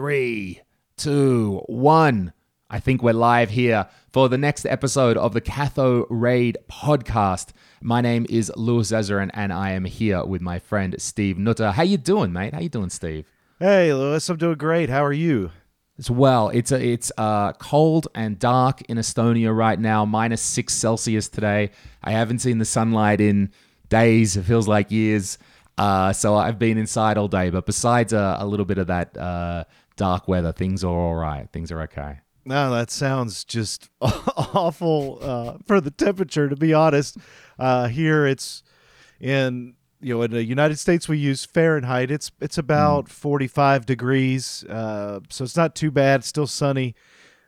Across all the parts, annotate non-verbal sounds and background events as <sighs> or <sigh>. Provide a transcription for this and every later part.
Three, two, one. I think we're live here for the next episode of the Cathode Ray podcast. My name is Louis Zezerin, and I am here with my friend Steve Nutter. How you doing, mate? How you doing, Steve? Hey, Louis, I'm doing great. How are you? As well, it's a, it's uh, cold and dark in Estonia right now, minus six Celsius today. I haven't seen the sunlight in days. It feels like years. Uh, so I've been inside all day. But besides a, a little bit of that uh, dark weather, things are all right. Things are okay. No, that sounds just <laughs> awful uh, for the temperature. To be honest, uh, here it's in you know in the United States we use Fahrenheit. It's it's about mm. 45 degrees, uh, so it's not too bad. still sunny.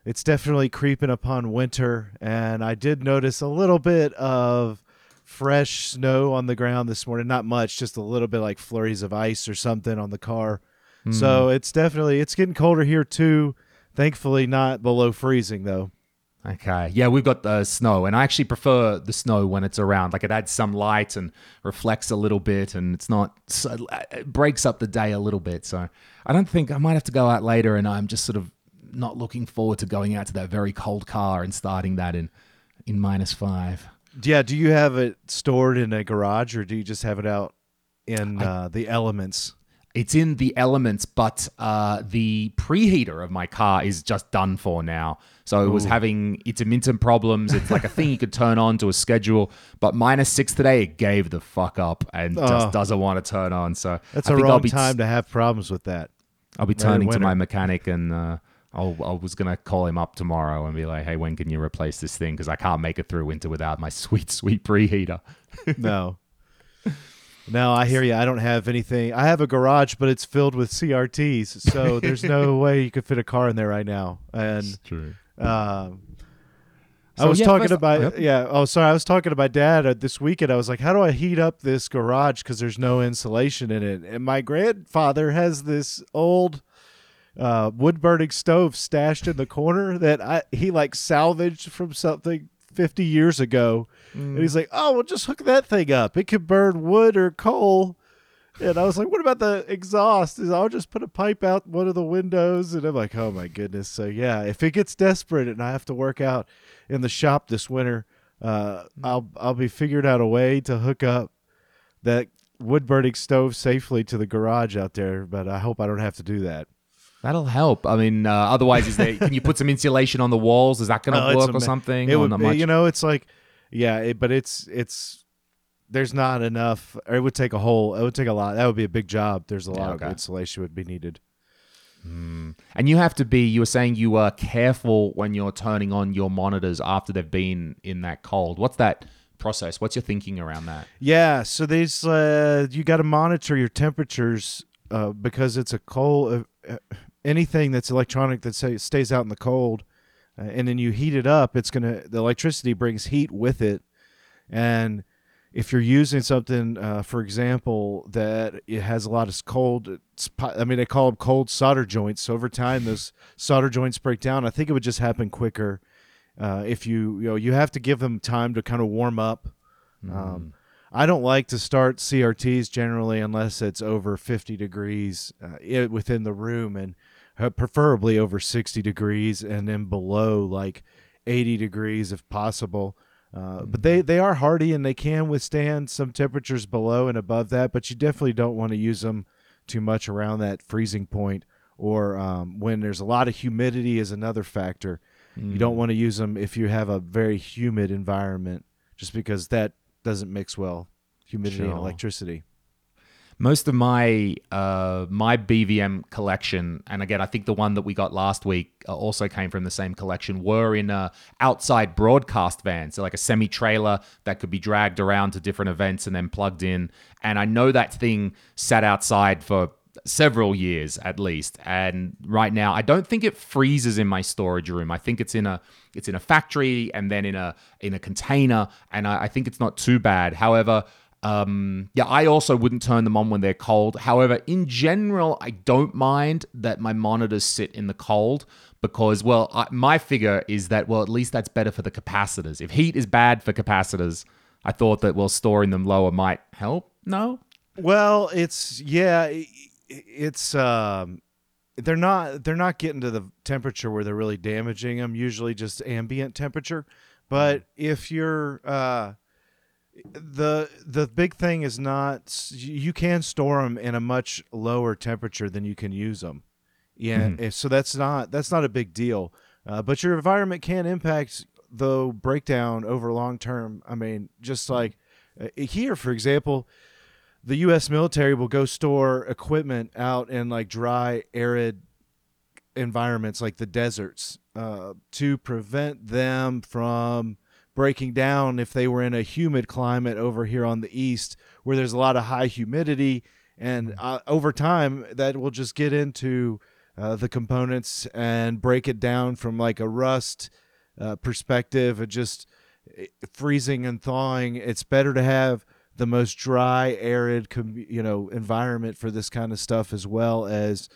It's definitely creeping upon winter, and I did notice a little bit of fresh snow on the ground this morning. Not much, just a little bit like flurries of ice or something on the car. Mm. So it's definitely it's getting colder here too. Thankfully, not below freezing though. Okay. Yeah, we've got the snow, and I actually prefer the snow when it's around. Like it adds some light and reflects a little bit, and it's not, so, it breaks up the day a little bit. So I don't think I might have to go out later, and I'm just sort of not looking forward to going out to that very cold car and starting that in, in minus five. Yeah. Do you have it stored in a garage, or do you just have it out in I, uh, the elements? It's in the elements, but uh, the preheater of my car is just done for now. So it was having it's intermittent problems. It's like a thing you could turn on to a schedule, but minus six today, it gave the fuck up and oh. just doesn't want to turn on. So that's I a wrong time to have problems with that. I'll be turning to my mechanic and uh, I'll, I was gonna call him up tomorrow and be like, "Hey, when can you replace this thing? Because I can't make it through winter without my <laughs> sweet, sweet preheater." no, <laughs> no, I hear you. I don't have anything. I have a garage, but it's filled with CRTs, so there's no <laughs> way you could fit a car in there right now. And true. Um, so, I was yeah, talking to my yep. yeah. Oh, sorry. I was talking to my dad uh, this weekend. I was like, "How do I heat up this garage? Because there's no insulation in it." And my grandfather has this old uh, wood burning stove stashed in the corner that I he like salvaged from something 50 years ago. Mm. And he's like, "Oh, well, just hook that thing up. It can burn wood or coal." And I was like, what about the exhaust? Is I'll just put a pipe out one of the windows. And I'm like, oh my goodness. So yeah, if it gets desperate and I have to work out in the shop this winter, uh, I'll I'll be figured out a way to hook up that wood burning stove safely to the garage out there. But I hope I don't have to do that. That'll help. I mean, uh, otherwise, is there? can you put some insulation on the walls? Is that going to work or something? It would, you know, it's like, yeah, it, but it's it's there's not enough. Or it would take a whole. It would take a lot. That would be a big job. There's a lot yeah, okay. of insulation would be needed. Mm. And you have to be. You were saying you are careful when you're turning on your monitors after they've been in that cold. What's that process? What's your thinking around that? Yeah. So these uh, you got to monitor your temperatures uh, because it's a cold. Uh, anything that's electronic that say, stays out in the cold, uh, and then you heat it up, it's gonna the electricity brings heat with it, and if you're using something, uh, for example, that it has a lot of cold, I mean, they call them cold solder joints. So over time, those solder joints break down. I think it would just happen quicker uh, if you, you know, you have to give them time to kind of warm up. Mm. Um, I don't like to start CRTs generally unless it's over 50 degrees uh, within the room and preferably over 60 degrees and then below like 80 degrees if possible. Uh, but they, they are hardy and they can withstand some temperatures below and above that, but you definitely don't want to use them too much around that freezing point or um, when there's a lot of humidity is another factor. Mm. You don't mm. want to use them if you have a very humid environment just because that doesn't mix well, humidity sure. and electricity most of my uh, my BVM collection, and again, I think the one that we got last week uh, also came from the same collection, were in a outside broadcast van, so like a semi trailer that could be dragged around to different events and then plugged in. And I know that thing sat outside for several years at least. And right now i don't think it freezes in my storage room. I think it's in a it's in a factory and then in a in a container. And i, I think it's not too bad. However um, yeah, I also wouldn't turn them on when they're cold. However, in general, I don't mind that my monitors sit in the cold because, well, I, my figure is that, well, at least that's better for the capacitors. If heat is bad for capacitors, I thought that, well, storing them lower might help. No? Well, it's, yeah, it's, um, they're not they're not getting to the temperature where they're really damaging them. Usually just ambient temperature. But if you're uh, the the big thing is not you can store them in a much lower temperature than you can use them. Yeah, Mhm. so that's not that's not a big deal. Uh, but your environment can impact the breakdown over long term. I mean, just like uh, here, for example, the U.S. military will go store equipment out in like dry, arid environments like the deserts uh, to prevent them from breaking down if they were in a humid climate over here on the east where there's a lot of high humidity. And uh, over time that will just get into uh, the components and break it down from like a rust uh, perspective and just eh, freezing and thawing. It's better to have the most dry arid com- you know environment for this kind of stuff as well as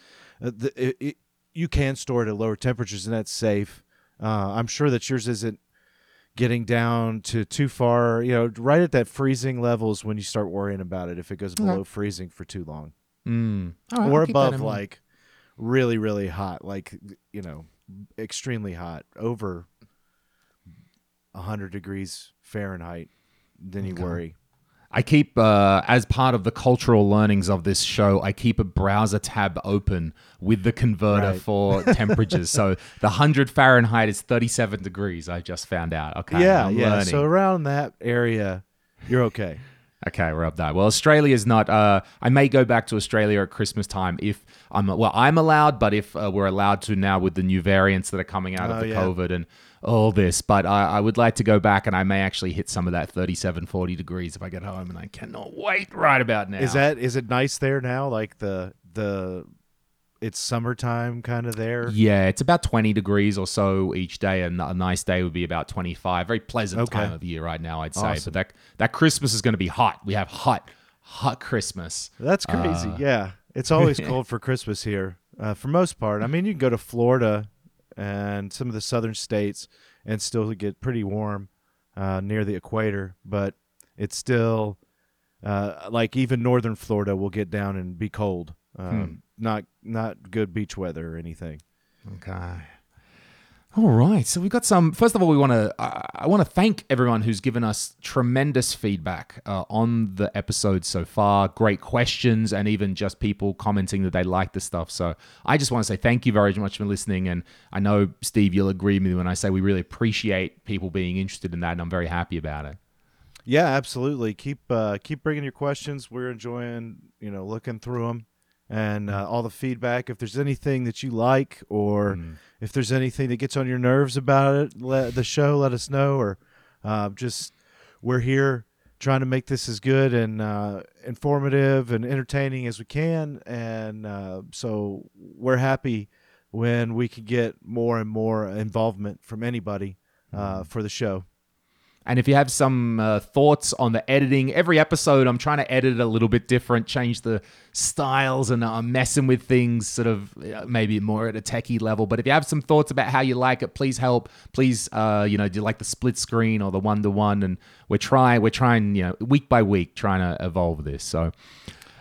uh, the, it, it, you can store it at lower temperatures and that's safe. Uh, i'm sure that yours isn't getting down to too far you know right at that freezing levels when you start worrying about it if it goes Okay. below freezing for too long Mm. All right, or I'll keep that above like really really hot like you know extremely hot over 100 degrees fahrenheit then you Okay. worry I keep, uh, as part of the cultural learnings of this show, I keep a browser tab open with the converter Right. for <laughs> temperatures. so the 100 Fahrenheit is 37 degrees, I just found out. Okay. yeah I'm yeah learning. so around that area you're okay Okay, we're up there. Well, Australia's not. Uh, I may go back to Australia at Christmas time if I'm. Well, I'm allowed, but if uh, we're allowed to now with the new variants that are coming out of Oh, the yeah. COVID and all this, but I, I would like to go back and I may actually hit some of that 37, 40 degrees if I get home, and I cannot wait right about now. is that is it nice there now like the the it's summertime kind of there Yeah, it's about 20 degrees or so each day, and a nice day would be about 25. Very pleasant Okay. time of year right now, I'd say. Awesome. But that that Christmas is going to be hot. We have hot, hot Christmas. That's crazy. Uh, yeah. It's always <laughs> cold for Christmas here. Uh, for most part. I mean, you can go to Florida and some of the southern states and still get pretty warm uh, near the equator, but it's still uh, like even northern Florida will get down and be cold. Um, Not not good beach weather or anything. Okay. All right. So we've got some. First of all, we want to. I want to thank everyone who's given us tremendous feedback uh, on the episode so far. Great questions, and even just people commenting that they like the stuff. So I just want to say thank you very much for listening. And I know Steve, you'll agree with me when I say we really appreciate people being interested in that, and I'm very happy about it. Yeah, absolutely. Keep uh, keep bringing your questions. We're enjoying you know looking through them and uh, all the feedback. If there's anything that you like, or if there's anything that gets on your nerves about it, let the show let us know. Or uh, just we're here trying to make this as good and uh, informative and entertaining as we can. And uh, so we're happy when we can get more and more involvement from anybody uh, for the show. And if you have some uh, thoughts on the editing, every episode I'm trying to edit it a little bit different, change the styles, and I'm messing with things sort of uh, maybe more at a techie level. But if you have some thoughts about how you like it, please help. Please, uh, you know, do you like the split screen or the one to one? And we're trying, we're trying, you know, week by week, trying to evolve this. So.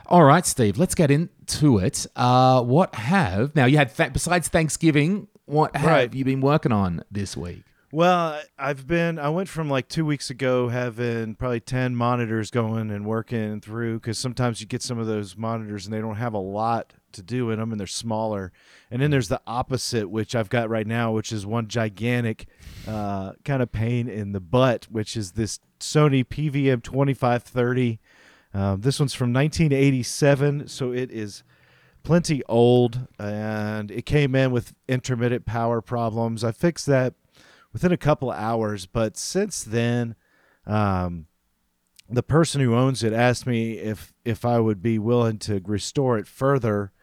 All right, Steve, let's get into it. Uh, what have now you had th- besides Thanksgiving? What have Right. you been working on this week? Well, I've been. I went from like two weeks ago having probably ten monitors going and working through because sometimes you get some of those monitors and they don't have a lot to do in them and they're smaller. And then there's the opposite, which I've got right now, which is one gigantic uh, kind of pain in the butt, which is this Sony PVM 2530. Um, this one's from 1987, so it is plenty old and it came in with intermittent power problems. I fixed that within a couple of hours, but since then, um, the person who owns it asked me if if I would be willing to restore it further.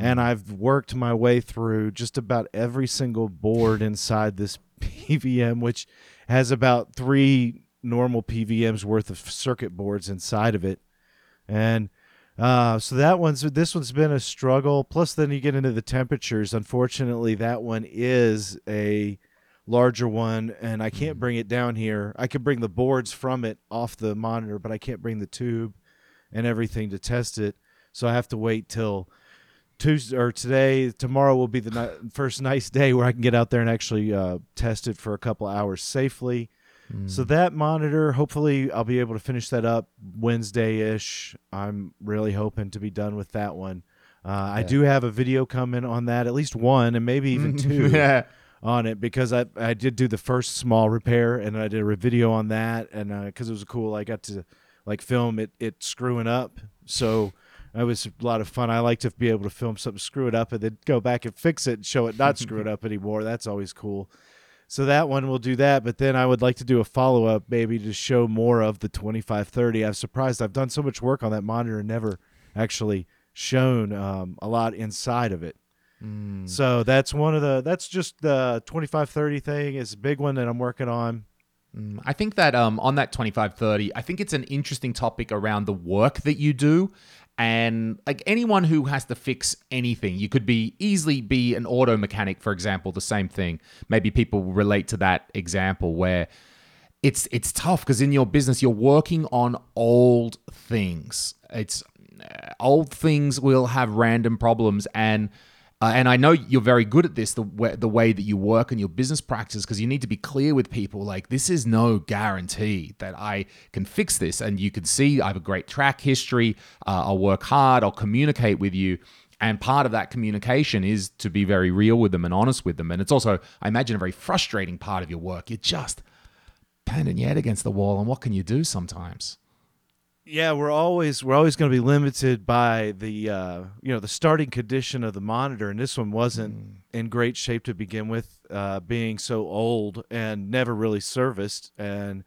And I've worked my way through just about every single board inside this <laughs> PVM, which has about three normal PVMs worth of circuit boards inside of it. And uh, so that one's this one's been a struggle. Plus, then you get into the temperatures. Unfortunately, that one is a larger one, and I can't bring it down here. I can bring the boards from it off the monitor, but I can't bring the tube and everything to test it. So I have to wait till Tuesday or today, tomorrow will be the ni- <sighs> first nice day where I can get out there and actually uh, test it for a couple hours safely. So that monitor, hopefully, I'll be able to finish that up Wednesday ish. I'm really hoping to be done with that one. Uh, I do have a video coming on that, at least one, and maybe even <laughs> two yeah. On it because I I did do the first small repair and I did a video on that and because it was cool. I got to like film it it screwing up. So it was a lot of fun. I like to be able to film something screw it up and then go back and fix it and show it not screwed up anymore. That's always cool. So that one will do that. But then I would like to do a follow up maybe to show more of the 2530 I'm surprised I've done so much work on that monitor and never actually shown um, a lot inside of it Mm. so that's one of the that's just the 2530 thing is a big one that I'm working on. Mm, I think that um, on that 2530, I think it's an interesting topic around the work that you do. And like anyone who has to fix anything, you could be easily be an auto mechanic, for example, the same thing. Maybe people relate to that example where it's it's tough because in your business you're working on old things. It's uh, old things will have random problems and uh, and I know you're very good at this, the way, the way that you work and your business practice, because you need to be clear with people. Like, this is no guarantee that I can fix this. And you can see I have a great track history. Uh, I'll work hard. I'll communicate with you. And part of that communication is to be very real with them and honest with them. And it's also, I imagine, a very frustrating part of your work. You're just pounding your head against the wall. And what can you do sometimes? Yeah, we're always we're always going to be limited by the uh, you know the starting condition of the monitor, and this one wasn't in great shape to begin with, uh, being so old and never really serviced. And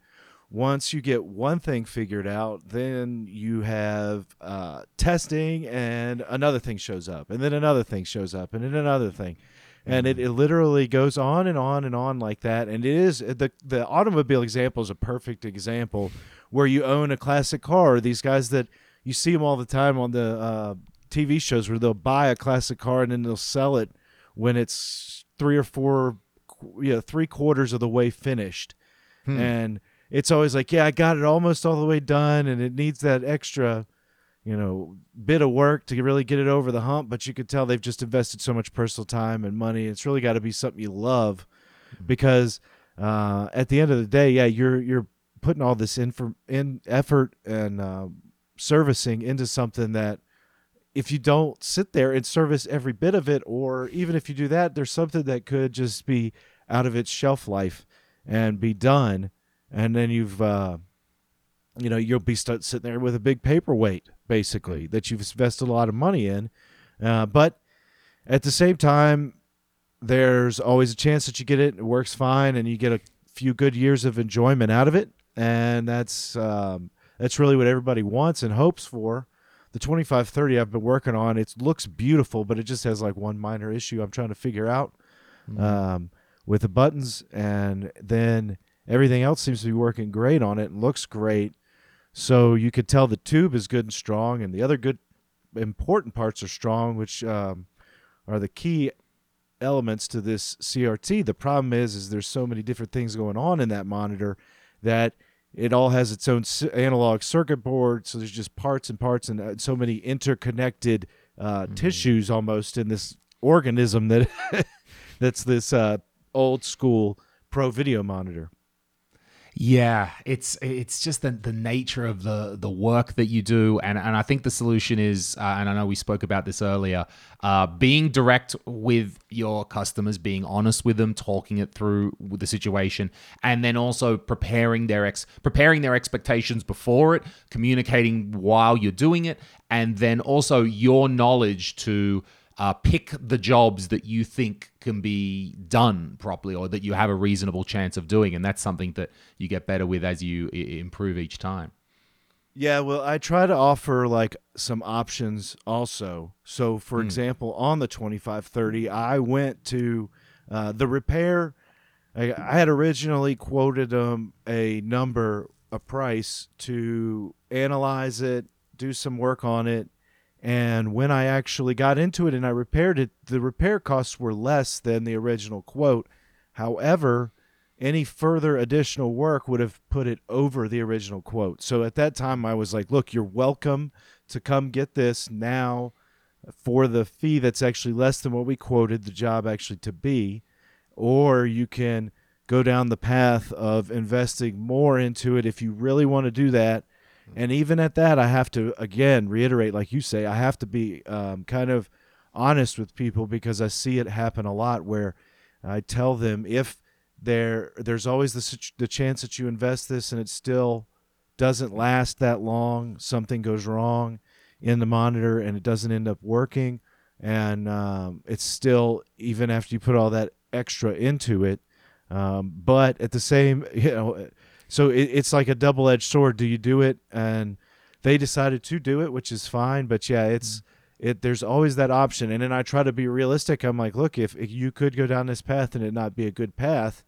once you get one thing figured out, then you have uh, testing, and another thing shows up, and then another thing shows up, and then another thing. And it, it literally goes on and on and on like that. And it is the the automobile example is a perfect example where you own a classic car. or These guys that you see them all the time on the uh, TV shows where they'll buy a classic car and then they'll sell it when it's three or four, you know, three quarters of the way finished. And it's always like, yeah, I got it almost all the way done, and it needs that extra, you know, bit of work to really get it over the hump. But you could tell they've just invested so much personal time and money. It's really got to be something you love, because uh, at the end of the day, yeah, you're you're putting all this in in effort and uh, servicing into something that if you don't sit there and service every bit of it, or even if you do that, there's something that could just be out of its shelf life and be done, and then you've uh, you know you'll be sitting there with a big paperweight basically that you've invested a lot of money in, uh, but at the same time, there's always a chance that you get it, it works fine, and you get a few good years of enjoyment out of it, and that's um, that's really what everybody wants and hopes for. The 2530 I've been working on, it looks beautiful, but it just has like one minor issue I'm trying to figure out um, with the buttons, and then everything else seems to be working great on it and looks great. So you could tell the tube is good and strong, and the other good important parts are strong, which um, are the key elements to this CRT. The problem is, is there's so many different things going on in that monitor that it all has its own analog circuit board. So there's just parts and parts and uh, so many interconnected uh, tissues almost in this organism that <laughs> that's this uh, old school pro video monitor. Yeah, it's it's just the, the nature of the the work that you do, and and I think the solution is, uh, and I know we spoke about this earlier, uh, being direct with your customers, being honest with them, talking it through with the situation, and then also preparing their ex preparing their expectations before it, communicating while you're doing it, and then also your knowledge to uh, pick the jobs that you think can be done properly or that you have a reasonable chance of doing. And that's something that you get better with as you I- improve each time. Yeah, well, I try to offer like some options also. So, for example, on the 2530, I went to uh, the repair. I, I had originally quoted them a number, a price to analyze it, do some work on it. And when I actually got into it and I repaired it, the repair costs were less than the original quote. However, any further additional work would have put it over the original quote. So at that time, I was like, look, you're welcome to come get this now. for the fee that's actually less than what we quoted the job actually to be, or you can go down the path of investing more into it if you really want to do that. And even at that, I have to again reiterate, like you say, I have to be um, kind of honest with people because I see it happen a lot where I tell them if there there's always the the chance that you invest this and it still doesn't last that long, something goes wrong in the monitor and it doesn't end up working, and um, it's still even after you put all that extra into it. Um, but at the same, <laughs> you know, so it, it's like a double edged sword. Do you do it? And they decided to do it, which is fine. But yeah, it's. Mm-hmm it there's always that option and then i try to be realistic i'm like look if, if you could go down this path and it not be a good path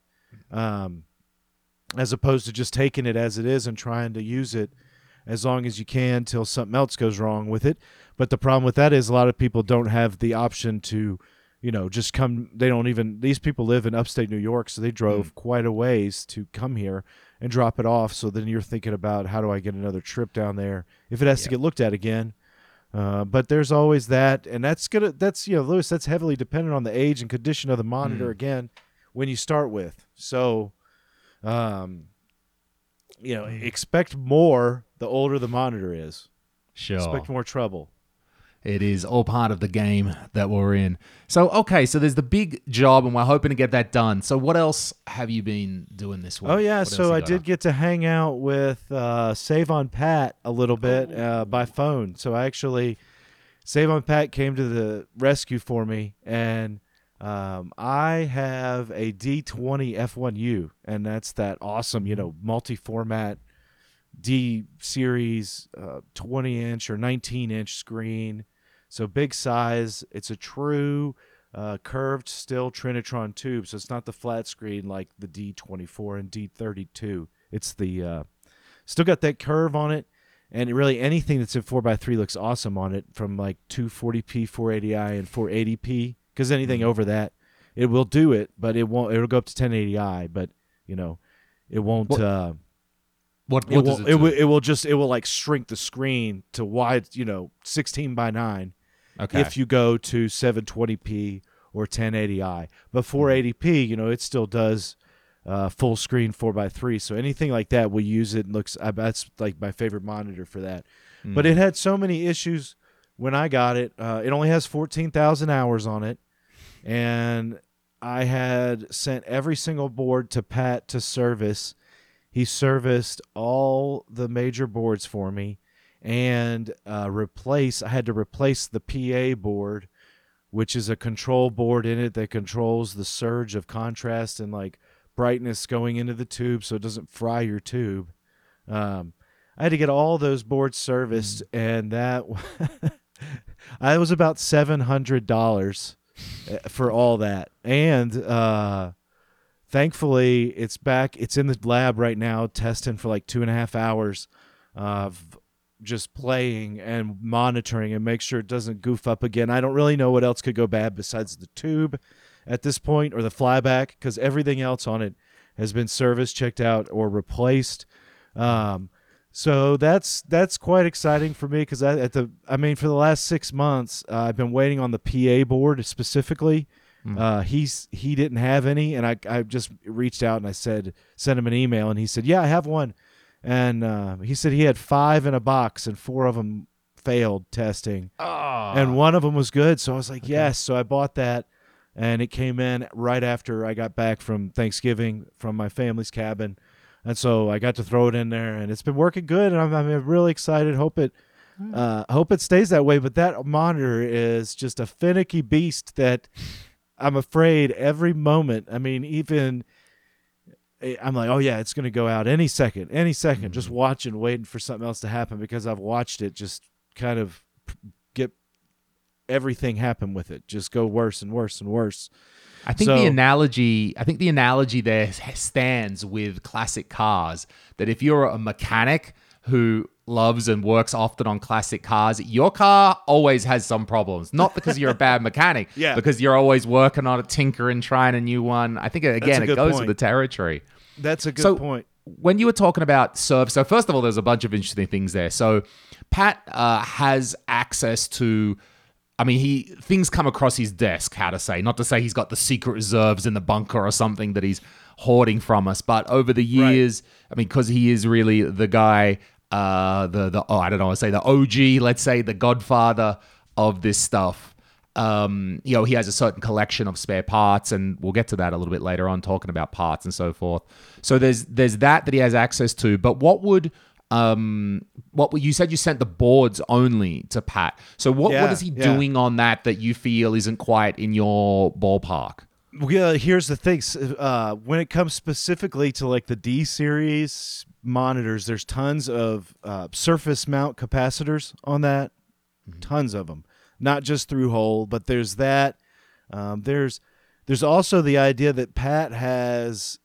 um, as opposed to just taking it as it is and trying to use it as long as you can till something else goes wrong with it but the problem with that is a lot of people don't have the option to you know just come they don't even these people live in upstate new york so they drove mm. quite a ways to come here and drop it off so then you're thinking about how do i get another trip down there if it has yeah. to get looked at again uh, but there's always that, and that's gonna that's you know Louis that's heavily dependent on the age and condition of the monitor mm. again when you start with. So, um, you know, mm. expect more the older the monitor is. Sure. Expect more trouble. It is all part of the game that we're in. So, okay, so there's the big job, and we're hoping to get that done. So, what else have you been doing this week? Oh, yeah. What so, I did on? get to hang out with uh, Save on Pat a little bit uh, by phone. So, I actually, Save on Pat came to the rescue for me, and um, I have a D20 F1U, and that's that awesome, you know, multi format D series uh, 20 inch or 19 inch screen so big size. It's a true uh, curved still Trinitron tube. So it's not the flat screen like the D24 and D32. It's the uh, still got that curve on it. And really anything that's in 4x3 looks awesome on it from like 240p, 480i, and 480p. Because anything mm-hmm. over that, it will do it, but it won't. It'll go up to 1080i, but you know, it won't. What, uh, what, what it will, it, it, will, it will just it will like shrink the screen to wide, you know, 16 by 9 Okay. If you go to 720p or 1080i, but 480p, you know, it still does uh, full screen 4x3. So anything like that, we use it. And looks uh, that's like my favorite monitor for that. Mm. But it had so many issues when I got it. Uh, it only has 14,000 hours on it, and I had sent every single board to Pat to service. He serviced all the major boards for me and uh, replace. I had to replace the PA board, which is a control board in it that controls the surge of contrast and like brightness going into the tube, so it doesn't fry your tube. Um, I had to get all those boards serviced, mm. and that <laughs> I was about seven hundred dollars eh, for all that, and uh, thankfully it's back. It's in the lab right now, testing for like two and a half hours. of just playing and monitoring and make sure it doesn't goof up again. I don't really know what else could go bad besides the tube at this point or the flyback because everything else on it has been service checked out or replaced. Um, so that's that's quite exciting for me because I at the I mean for the last six months uh, I've been waiting on the PA board specifically. Mm. Uh, he's he didn't have any, and I I just reached out and I said sent him an email, and he said yeah I have one and uh, he said he had five in a box and four of them failed testing, oh. and one of them was good. So I was like, okay. yes. So I bought that, and it came in right after I got back from Thanksgiving from my family's cabin, and so I got to throw it in there, and it's been working good, and I'm, I'm really excited. Hope it. Hmm. Uh, hope it stays that way, but that monitor is just a finicky beast that I'm afraid every moment. I mean, even I'm like, oh yeah, it's going to go out any second, any 2nd mm-hmm. Just watching, waiting for something else to happen because I've watched it just kind of get everything happen with it, just go worse and worse and worse. I think so, the analogy, I think the analogy there stands with classic cars. That if you're a mechanic who loves and works often on classic cars, your car always has some problems. Not because you're a bad <laughs> mechanic, yeah. because you're always working on it, tinkering, trying a new one. I think again, it goes point. with the territory. That's a good so, point. When you were talking about serve, so first of all, there's a bunch of interesting things there. So Pat uh, has access to I mean, he things come across his desk. How to say? Not to say he's got the secret reserves in the bunker or something that he's hoarding from us. But over the years, I mean, because he is really the guy, uh, the the oh, I don't know, I say the OG, let's say the Godfather of this stuff. Um, you know, he has a certain collection of spare parts, and we'll get to that a little bit later on, talking about parts and so forth. So there's there's that that he has access to. But what would um what you said you sent the boards only to Pat. So what Yeah, what is he yeah. doing on that that you feel isn't quite in your ballpark? Yeah, here's the thing. Uh, when it comes specifically to like the D series monitors, there's tons of uh, surface mount capacitors on that. Tons of them, not just through hole, but there's that. Um, there's there's also the idea that Pat has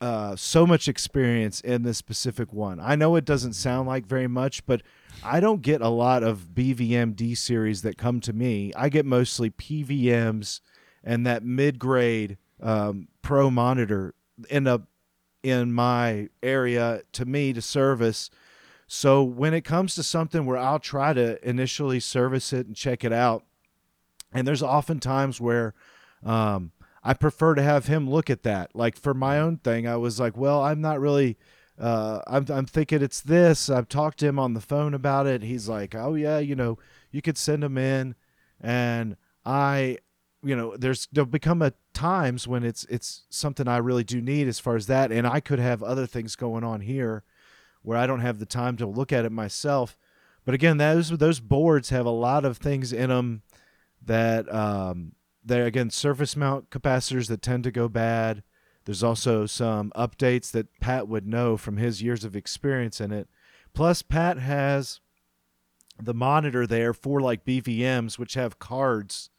uh, so much experience in this specific one. I know it doesn't sound like very much, but I don't get a lot of BVM D series that come to me. I get mostly PVMs and that mid grade um, pro monitor end up in my area to me to service. So when it comes to something where I'll try to initially service it and check it out, and there's often times where um, I prefer to have him look at that. Like for my own thing, I was like, well, I'm not really. Uh, I'm I'm thinking it's this. I've talked to him on the phone about it. He's like, oh yeah, you know, you could send him in, and I, you know, there's there'll become a times when it's it's something I really do need as far as that, and I could have other things going on here, where I don't have the time to look at it myself. But again, those those boards have a lot of things in them that um, they're again surface mount capacitors that tend to go bad. There's also some updates that Pat would know from his years of experience in it. Plus, Pat has the monitor there for like BVMs, which have cards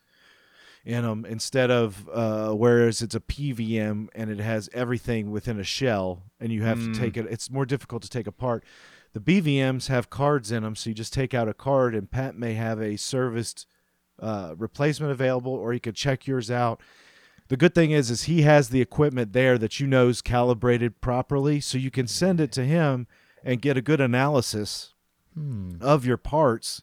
in them instead of uh, whereas it's a PVM and it has everything within a shell, and you have Mm. to take it. It's more difficult to take apart. The BVMs have cards in them, so you just take out a card, and Pat may have a serviced uh, replacement available, or you could check yours out. The good thing is, is he has the equipment there that you know is calibrated properly, so you can send it to him and get a good analysis of your parts.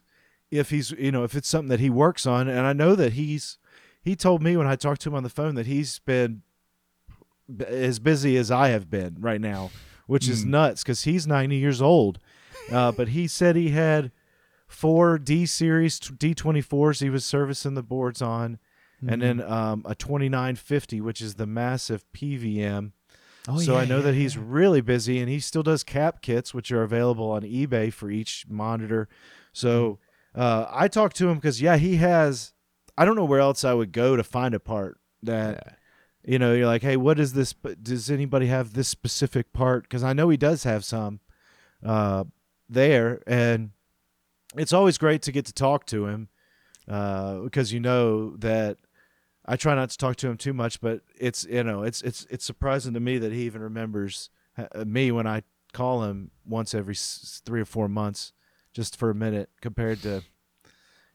If he's, you know, if it's something that he works on, and I know that he's, he told me when I talked to him on the phone that he's been b- as busy as I have been right now, which is nuts because he's 90 years old. Uh, but he said he had four D series D24s he was servicing the boards on, and then um, a 2950, which is the massive PVM. Oh, so yeah, I know yeah, that he's yeah. really busy, and he still does cap kits, which are available on eBay for each monitor. So uh, I talked to him because yeah, he has. I don't know where else I would go to find a part that you know you're like, hey, what is this? Does anybody have this specific part? Because I know he does have some uh, there, and it's always great to get to talk to him uh, because you know that I try not to talk to him too much, but it's you know it's it's it's surprising to me that he even remembers uh, me when I call him once every three or four months, just for a minute, compared to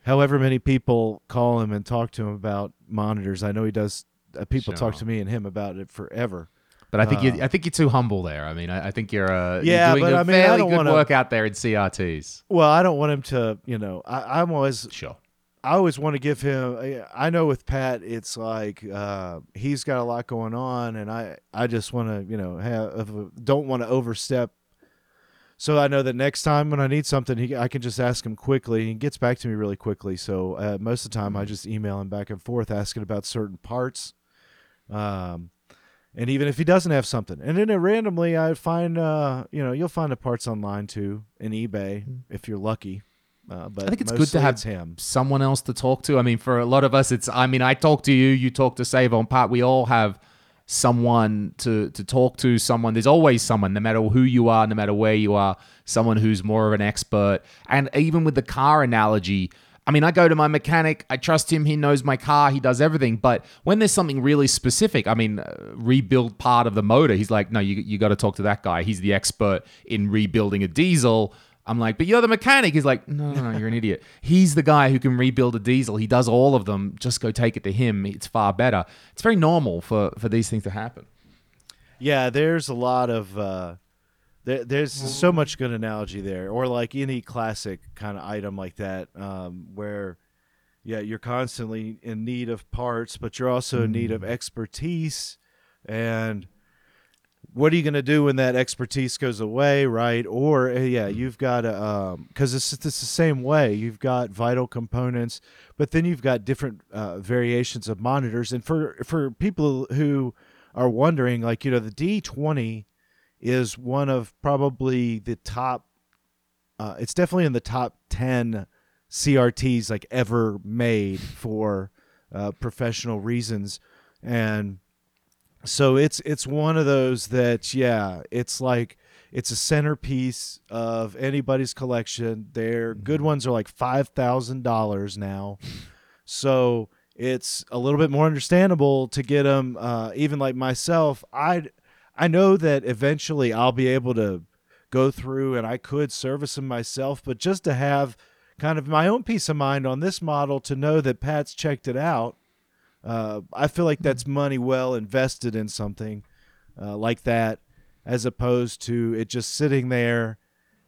however many people call him and talk to him about monitors. I know he does. Uh, people talk to me and him about it forever. But I think you Uh, I think you're too humble there. I mean, I, I think you're uh, Yeah, you're doing but a I mean, I fairly don't good wanna- work out there in CRTs. Well, I don't want him to. You know, I, I'm always Sure. I always want to give him. I know with Pat, it's like uh, he's got a lot going on, and I I just want to you know have don't want to overstep. So I know that next time when I need something, he, I can just ask him quickly. He gets back to me really quickly. So uh, most of the time, I just email him back and forth asking about certain parts. Um, and even if he doesn't have something, and then uh, randomly I find uh, you know you'll find the parts online too in eBay if you're lucky. Uh, but I think it's good to have him. someone else to talk to. I mean, for a lot of us, it's. I mean, I talk to you, you talk to Save on Pat. We all have someone to to talk to. Someone. There's always someone, no matter who you are, no matter where you are. Someone who's more of an expert. And even with the car analogy. I mean, I go to my mechanic. I trust him. He knows my car. He does everything. But when there's something really specific, I mean, uh, rebuild part of the motor, he's like, no, you, you got to talk to that guy. He's the expert in rebuilding a diesel. I'm like, but you're the mechanic. He's like, no, no, no, you're an idiot. He's the guy who can rebuild a diesel. He does all of them. Just go take it to him. It's far better. It's very normal for, for these things to happen. Yeah, there's a lot of uh, there, there's so much good analogy there, or like any classic kind of item like that, um, where yeah, you're constantly in need of parts, but you're also in need of expertise. And what are you going to do when that expertise goes away, right? Or uh, yeah, you've got um cuz it's it's the same way. You've got vital components, but then you've got different uh, variations of monitors. And for for people who are wondering like, you know, the D20 is one of probably the top uh, it's definitely in the top 10 CRTs like ever made for uh, professional reasons, and so it's it's one of those that yeah, it's like it's a centerpiece of anybody's collection. Their good ones are like five thousand dollars now, so it's a little bit more understandable to get them. Uh, even like myself, I I know that eventually I'll be able to go through and I could service them myself, but just to have kind of my own peace of mind on this model to know that Pat's checked it out. Uh, I feel like that's money well invested in something uh, like that, as opposed to it just sitting there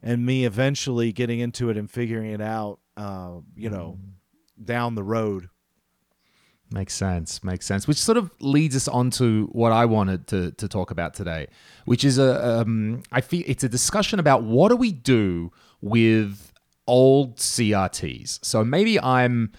and me eventually getting into it and figuring it out, uh, you know, down the road. Makes sense. Makes sense. Which sort of leads us on to what I wanted to, to talk about today, which is a um, I feel it's a discussion about what do we do with old CRTs. So maybe I'm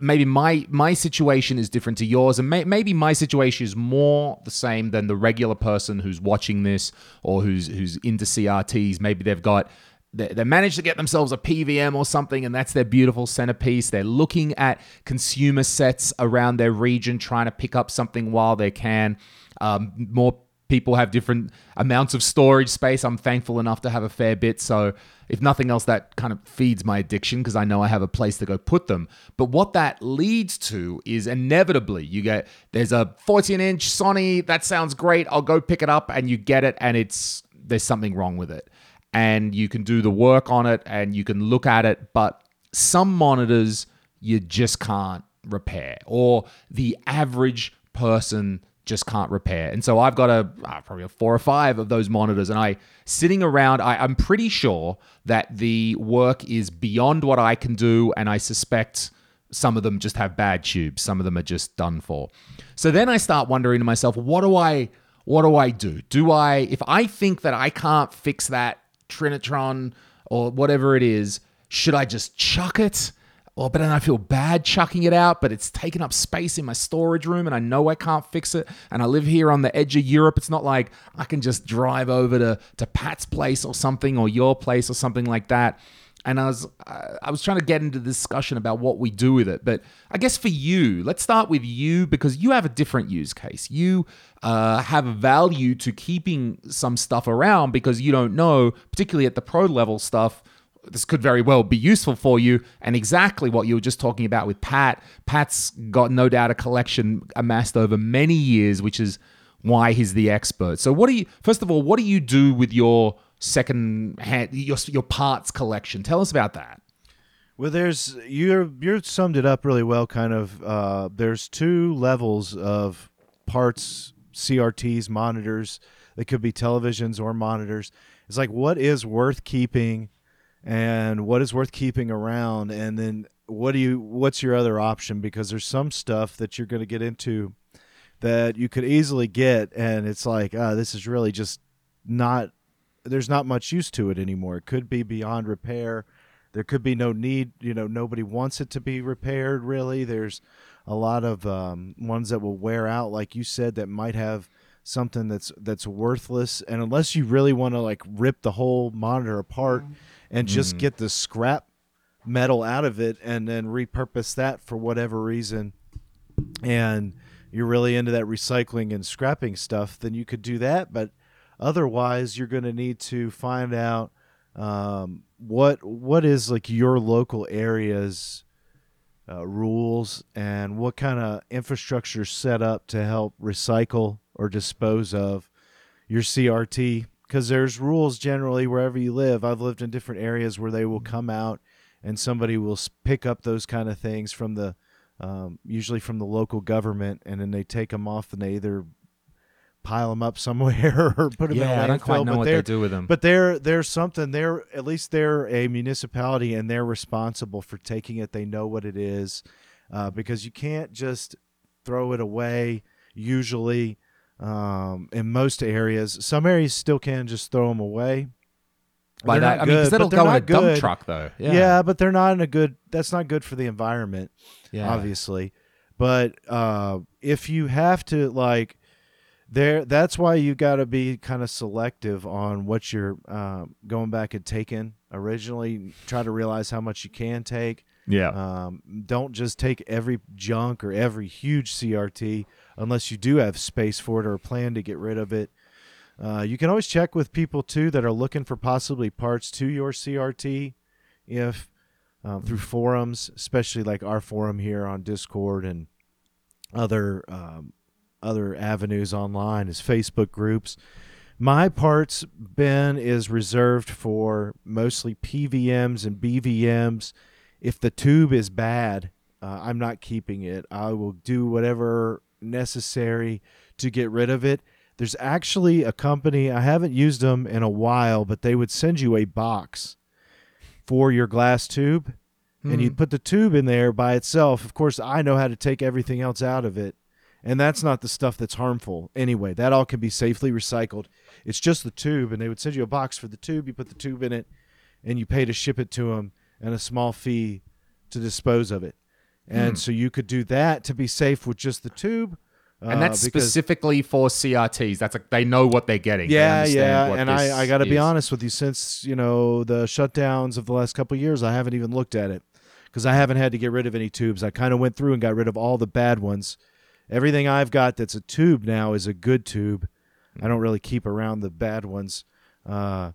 maybe my my situation is different to yours and may, maybe my situation is more the same than the regular person who's watching this or who's who's into CRTs maybe they've got they, managed to get themselves a PVM or something and that's their beautiful centerpiece. They're looking at consumer sets around their region trying to pick up something while they can. Um, more people have different amounts of storage space. I'm thankful enough to have a fair bit. So, if nothing else, that kind of feeds my addiction because I know I have a place to go put them. But what that leads to is inevitably you get there's a 14 inch Sony, that sounds great. I'll go pick it up and you get it, and it's there's something wrong with it. And you can do the work on it and you can look at it, but some monitors you just can't repair, or the average person just can't repair. And so I've got a uh, probably a four or five of those monitors, and I sitting around. I, I'm pretty sure that the work is beyond what I can do, and I suspect some of them just have bad tubes. Some of them are just done for. So then I start wondering to myself, what do I what do I do? Do I if I think that I can't fix that Trinitron or whatever it is, should I just chuck it? Oh, but then I feel bad chucking it out, but it's taking up space in my storage room and I know I can't fix it. And I live here on the edge of Europe. It's not like I can just drive over to, to Pat's place or something or your place or something like that. And I was I was trying to get into the discussion about what we do with it, but I guess for you, let's start with you because you have a different use case. You uh, have a value to keeping some stuff around because you don't know, particularly at the pro level stuff, this could very well be useful for you. And exactly what you were just talking about with Pat. Pat's got no doubt a collection amassed over many years, which is why he's the expert. So, what do you, first of all, what do you do with your second hand, your, your parts collection? Tell us about that. Well, there's you're you summed it up really well. Kind of, uh, there's two levels of parts, CRTs, monitors. They could be televisions or monitors. It's like what is worth keeping and what is worth keeping around and then what do you what's your other option? Because there's some stuff that you're going to get into that you could easily get and it's like ah, this is really just not there's not much use to it anymore. It could be beyond repair. There could be no need you know nobody wants it to be repaired really. There's a lot of um, ones that will wear out like you said that might have something that's that's worthless. And unless you really want to like rip the whole monitor apart mm-hmm and just mm. get the scrap metal out of it and then repurpose that for whatever reason. And you're really into that recycling and scrapping stuff then you could do that. But otherwise you're going to need to find out um, what what is like your local area's uh, rules and what kind of infrastructure set up to help recycle or dispose of your CRT because there's rules generally wherever you live. I've lived in different areas where they will mm-hmm. come out and somebody will pick up those kind of things from the um, usually from the local government, and then they take them off and they either pile them up <laughs> somewhere or put them in a yeah, I don't quite know but what they do with them. but they're they're something. They're at least they're a municipality and they're responsible for taking it. They know what it is, uh, because you can't just throw it away. Usually, um, in most areas, some areas still can just throw them away. By that, I mean, good, that'll go in a not dump truck, though. Yeah. Yeah, but they're not in a good. That's not good for the environment yeah. obviously. But uh, if you have to like, there, that's why you got to be kind of selective on what you're um, going back and taking. Originally, try to realize how much you can take. Yeah, Um, don't just take every junk or every huge CRT unless you do have space for it or a plan to get rid of it. Uh, you can always check with people too that are looking for possibly parts to your CRT, if um, through forums, especially like our forum here on Discord and other um, other avenues online, as Facebook groups. My parts bin is reserved for mostly PVMs and BVMs. If the tube is bad, uh, I'm not keeping it. I will do whatever necessary to get rid of it. There's actually a company, I haven't used them in a while, but they would send you a box for your glass tube and you hmm. put the tube in there by itself. Of course, I know how to take everything else out of it, and that's not the stuff that's harmful anyway. That all can be safely recycled. It's just the tube, and they would send you a box for the tube. You put the tube in it, and you pay to ship it to them, and a small fee to dispose of it. And Hmm. so you could do that to be safe with just the tube. and that's uh, because- specifically for CRTs. That's like they know what they're getting. Yeah, yeah, and I, I got to be honest with you. Since you know the shutdowns of the last couple of years, I haven't even looked at it because I haven't had to get rid of any tubes. I kind of went through and got rid of all the bad ones. Everything I've got that's a tube now is a good tube. I don't really keep around the bad ones. Uh,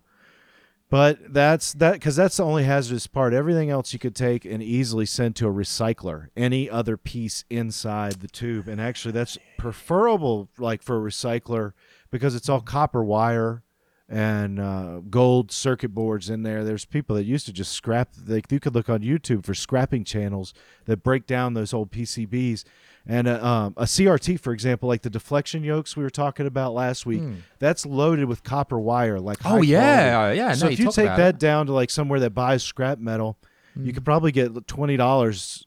but that's that because that's the only hazardous part. Everything else you could take and easily send to a recycler. Any other piece inside the tube, and actually that's preferable, like for a recycler, because it's all copper wire and uh, gold circuit boards in there. There's people that used to just scrap. Like you could look on YouTube for scrapping channels that break down those old PCBs. And uh, um, a CRT, for example, like the deflection yokes we were talking about last week, that's loaded with copper wire. Like Hmm. Oh yeah, quality. yeah. So no, if you talk take that it. down to like somewhere that buys scrap metal, you could probably get twenty dollars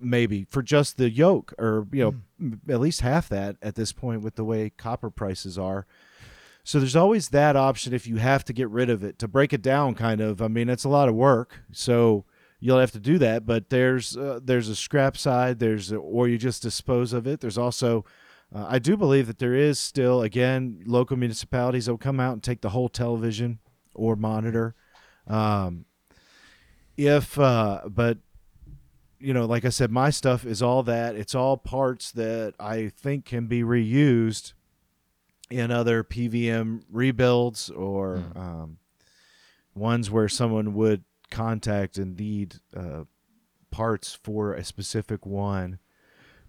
maybe for just the yoke, or you know m- at least half that at this point with the way copper prices are. So there's always that option if you have to get rid of it to break it down. Kind of, I mean, it's a lot of work, so you'll have to do that. But there's uh, there's a scrap side. There's a, or you just dispose of it. There's also uh, I do believe that there is still, again, local municipalities that will come out and take the whole television or monitor. Um, if, uh, but, you know, like I said, my stuff is all that. It's all parts that I think can be reused in other PVM rebuilds or um, ones where someone would contact and need uh, parts for a specific one.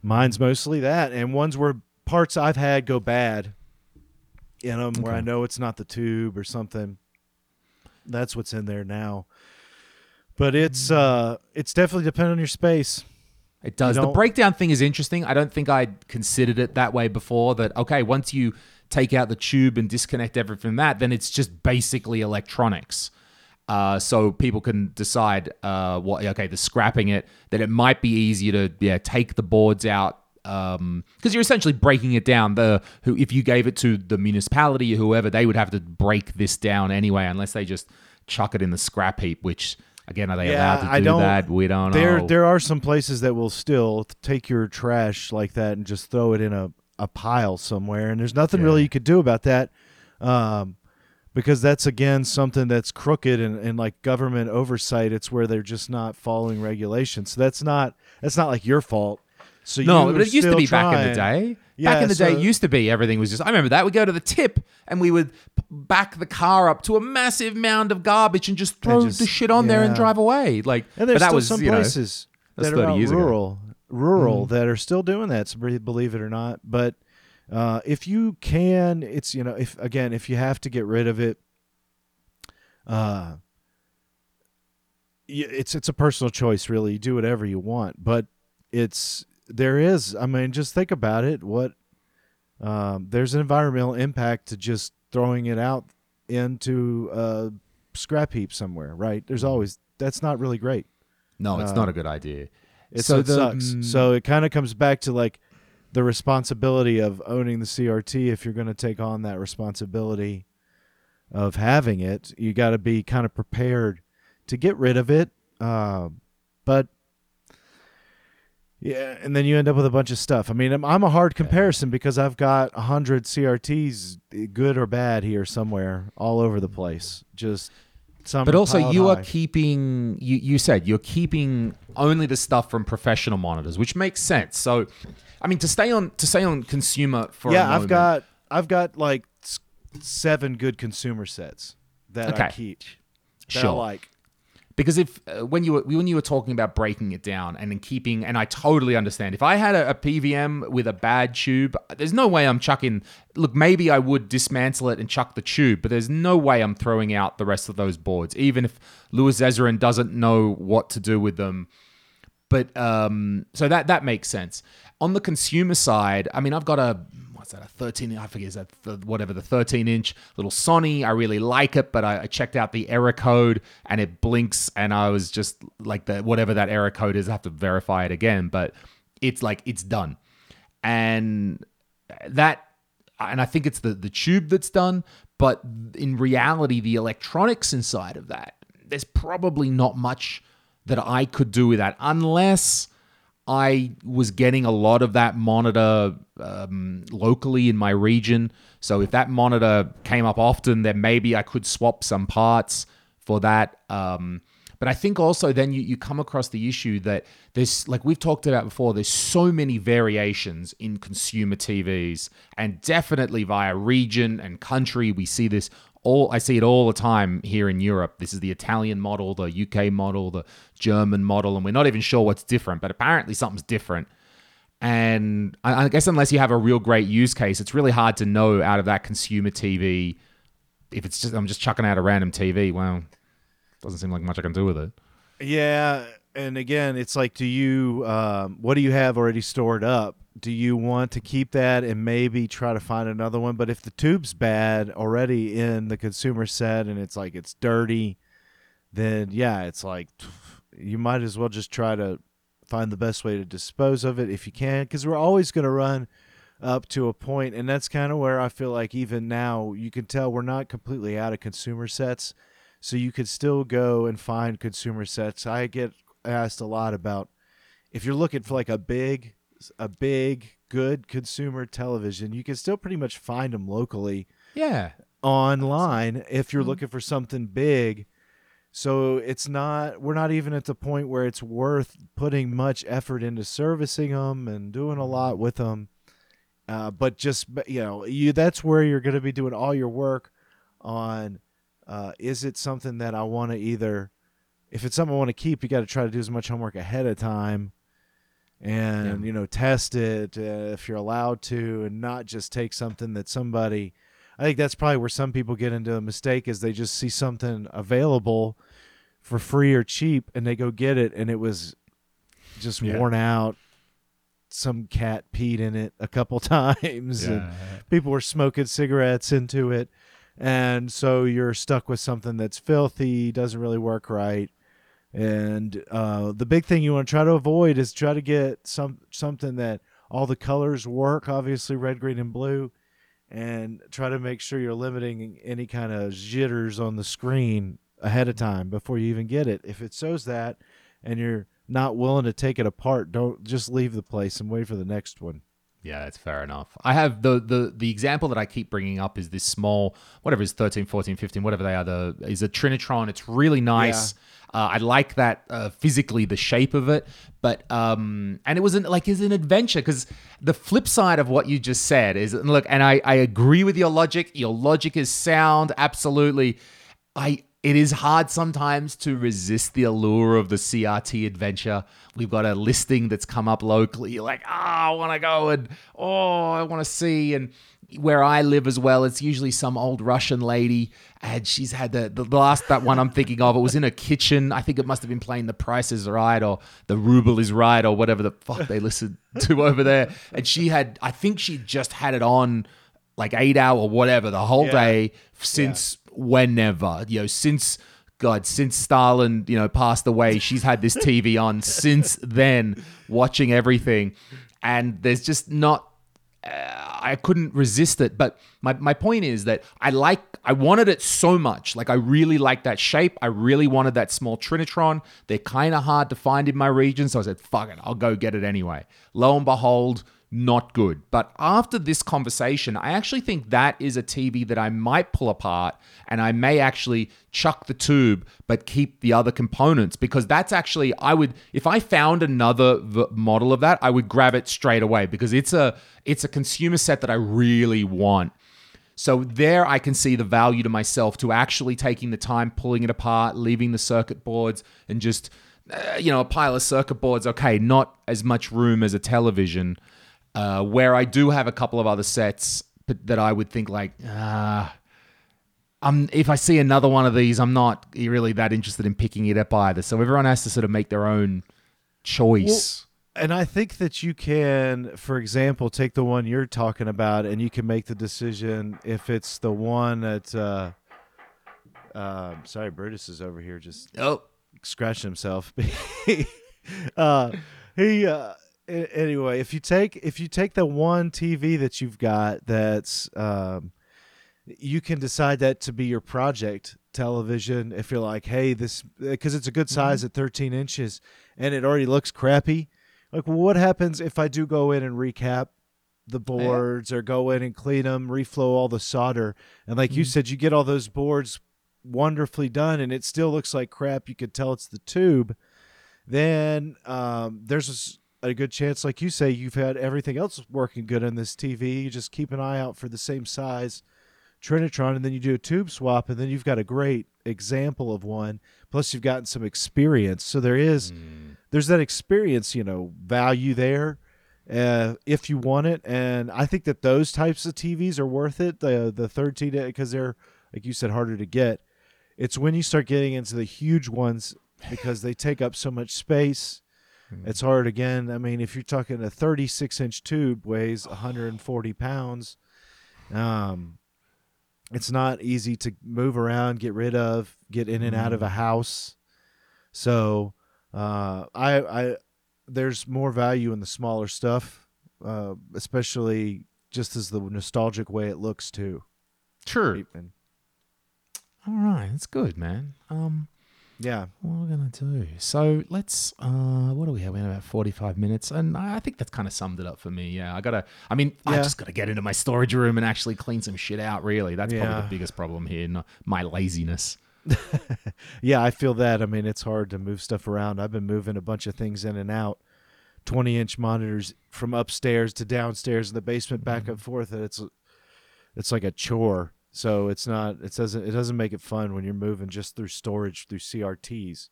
Mine's mostly that, and ones where parts I've had go bad in them, where I know it's not the tube or something. That's what's in there now. But it's uh, it's definitely dependent on your space. It does. The breakdown thing is interesting. I don't think I'd considered it that way before. That okay, once you take out the tube and disconnect everything from that, then it's just basically electronics. Uh, so people can decide uh, what okay, the scrapping it that it might be easier to yeah take the boards out because you're essentially breaking it down. The who if you gave it to the municipality or whoever, they would have to break this down anyway, unless they just chuck it in the scrap heap. Which again, are they allowed to do I don't. that? We don't There, know. there are some places that will still take your trash like that and just throw it in a, a pile somewhere, and there's nothing Yeah. really you could do about that, um, because that's again something that's crooked and, and like government oversight. It's where they're just not following regulations. So that's not that's not like your fault. So No, but it used to be back in the day. Yeah, back in the day, so- it used to be everything was just. I remember that. We go to the tip and we would back the car up to a massive mound of garbage and just throw just- the shit on there and drive away. Like, And but there's that still was some know, places that's that are 30 out years ago. Rural, rural mm. that are still doing that. Believe it or not, but uh, if you can, it's you know, if again, if you have to get rid of it, uh, it's it's a personal choice, really. You do whatever you want, but it's there is. I mean, just think about it. What um, there's an environmental impact to just throwing it out into a scrap heap somewhere, right? There's always that's not really great. No, it's Uh, not a good idea. It, So the- sucks. mm. So it kind of comes back to like the responsibility of owning the CRT. If you're going to take on that responsibility of having it, you got to be kind of prepared to get rid of it. Um, but yeah, and then you end up with a bunch of stuff. I mean, I'm, I'm a hard comparison because I've got a hundred CRTs, good or bad, here somewhere, all over the place. Just some. But also, you are keeping. You, you said you're keeping only the stuff from professional monitors, which makes sense. So, I mean, to stay on to stay on consumer for a yeah, I've got I've got like s- seven good consumer sets that I keep. That Sure. I like. because if uh, when you were when you were talking about breaking it down and then keeping and I totally understand if I had a, a PVM with a bad tube there's no way I'm chucking look maybe I would dismantle it and chuck the tube but there's no way I'm throwing out the rest of those boards even if Louis Zezerin doesn't know what to do with them but um so that that makes sense on the consumer side I mean I've got a what's that a 13 I forget is that whatever the 13 inch little Sony. I really like it but I, I checked out the error code and it blinks and I was just like the whatever that error code is I have to verify it again but it's like it's done. And that and I think it's the the tube that's done, but in reality, the electronics inside of that, there's probably not much that I could do with that unless I was getting a lot of that monitor um, locally in my region. So if that monitor came up often, then maybe I could swap some parts for that. Um, but I think also then you, you come across the issue that there's, like we've talked about before, there's so many variations in consumer TVs and definitely via region and country. We see this all, I see it all the time here in Europe. This is the Italian model, the UK model, the German model, and we're not even sure what's different, but apparently something's different. And I, I guess unless you have a real great use case, it's really hard to know out of that consumer TV if it's just I'm just chucking out a random TV. Well, doesn't seem like much I can do with it. Yeah, and again, it's like, do you um, what do you have already stored up? Do you want to keep that and maybe try to find another one? But if the tube's bad already in the consumer set and it's like it's dirty, then yeah, it's like <sighs> you might as well just try to find the best way to dispose of it if you can, because we're always going to run up to a point, and that's kind of where I feel like even now you can tell we're not completely out of consumer sets so you could still go and find consumer sets. I get asked a lot about if you're looking for like a big, a big, good consumer television, you can still pretty much find them locally Yeah. online if Mm-hmm. you're looking for something big. So it's not we're not even at the point where it's worth putting much effort into servicing them and doing a lot with them. Uh, but just you know, you that's where you're going to be doing all your work on. Uh, is it something that I want to either, if it's something I want to keep, you got to try to do as much homework ahead of time, and Yeah. you know test it uh, if you're allowed to, and not just take something that somebody. I think that's probably where some people get into a mistake is they just see something available for free or cheap and they go get it and it was just Yeah. worn out. Some cat peed in it a couple <laughs> times and people were smoking cigarettes into it. And so you're stuck with something that's filthy, doesn't really work right. And uh, the big thing you want to try to avoid is try to get some something that all the colors work, obviously red, green, and blue, and try to make sure you're limiting any kind of jitters on the screen ahead of time before you even get it. If it shows that and you're not willing to take it apart, don't just leave the place and wait for the next one. Yeah, that's fair enough. I have the the the example that I keep bringing up is this small whatever is 13, 14, 15, whatever they are the is a Trinitron. It's really nice. Uh, I like that uh, physically the shape of it, but um and it was an, like is an adventure because the flip side of what you just said is look and I I agree with your logic. Your logic is sound absolutely. I it is hard sometimes to resist the allure of the CRT adventure. We've got a listing that's come up locally. You're like, ah, I want to go and oh, I want to see. And where I live as well, it's usually some old Russian lady, and she's had the the last that one I'm thinking of. It was in a kitchen. I think it must have been playing The Price is Right or The Ruble is Right or whatever the fuck they listen <laughs> to over there. And she had, I think she just had it on like eight hour or whatever the whole Yeah. day since whenever you know since. God, since Stalin, you know, passed away, she's had this TV on since then, watching everything, and there's just not uh, I couldn't resist it. But my, my point is that I like I wanted it so much. Like I really like that shape. I really wanted that small Trinitron. They're kind of hard to find in my region, so I said, "Fuck it, I'll go get it anyway." Lo and behold, not good. But after this conversation, I actually think that is a TV that I might pull apart and I may actually chuck the tube but keep the other components because that's actually I would if I found another v- model of that, I would grab it straight away because it's a it's a consumer set that I really want. So there I can see the value to myself to actually taking the time, pulling it apart, leaving the circuit boards and just uh, you know, a pile of circuit boards, okay, not as much room as a television. Uh, where I do have a couple of other sets but that I would think like, ah, I'm if I see another one of these, I'm not really that interested in picking it up either. So everyone has to sort of make their own choice. And I think that you can, for example, take the one you're talking about, and you can make the decision if it's the one that. Uh, uh, sorry, Brutus is over here just oh, scratching himself. <laughs> uh, he uh, anyway. If you take if you take the one TV that you've got, that's um, you can decide that to be your project television. If you're like, hey, this because it's a good size at 13 inches and it already looks crappy. Like, well, what happens if I do go in and recap the boards or go in and clean them, reflow all the solder, and like you said, you get all those boards wonderfully done, and it still looks like crap. You could tell it's the tube. Then um, there's a good chance, like you say, you've had everything else working good on this TV. You just keep an eye out for the same size Trinitron, and then you do a tube swap, and then you've got a great example of one. Plus, you've gotten some experience. So there is there's that experience, you know, value there uh, if you want it. And I think that those types of TVs are worth it. The the 13 because they're like you said harder to get. It's when you start getting into the huge ones because they take up so much space. It's hard again. I mean, if you're talking a 36 inch tube weighs 140 pounds, um, it's not easy to move around, get rid of, get in and out of a house. So, uh, I, I, there's more value in the smaller stuff, uh, especially just as the nostalgic way it looks too. true. And All right, that's good, man. Um, yeah, what are we gonna do? So let's. Uh, what do we have? We have about forty-five minutes, and I think that's kind of summed it up for me. Yeah, I gotta. I mean, I just gotta get into my storage room and actually clean some shit out. Really, that's probably the biggest problem here. Not my laziness. <laughs> <laughs> yeah, I feel that. I mean, it's hard to move stuff around. I've been moving a bunch of things in and out. 20 inch monitors from upstairs to downstairs in the basement back and forth and it's it's like a chore so it's not it doesn't it doesn't make it fun when you're moving just through storage through crts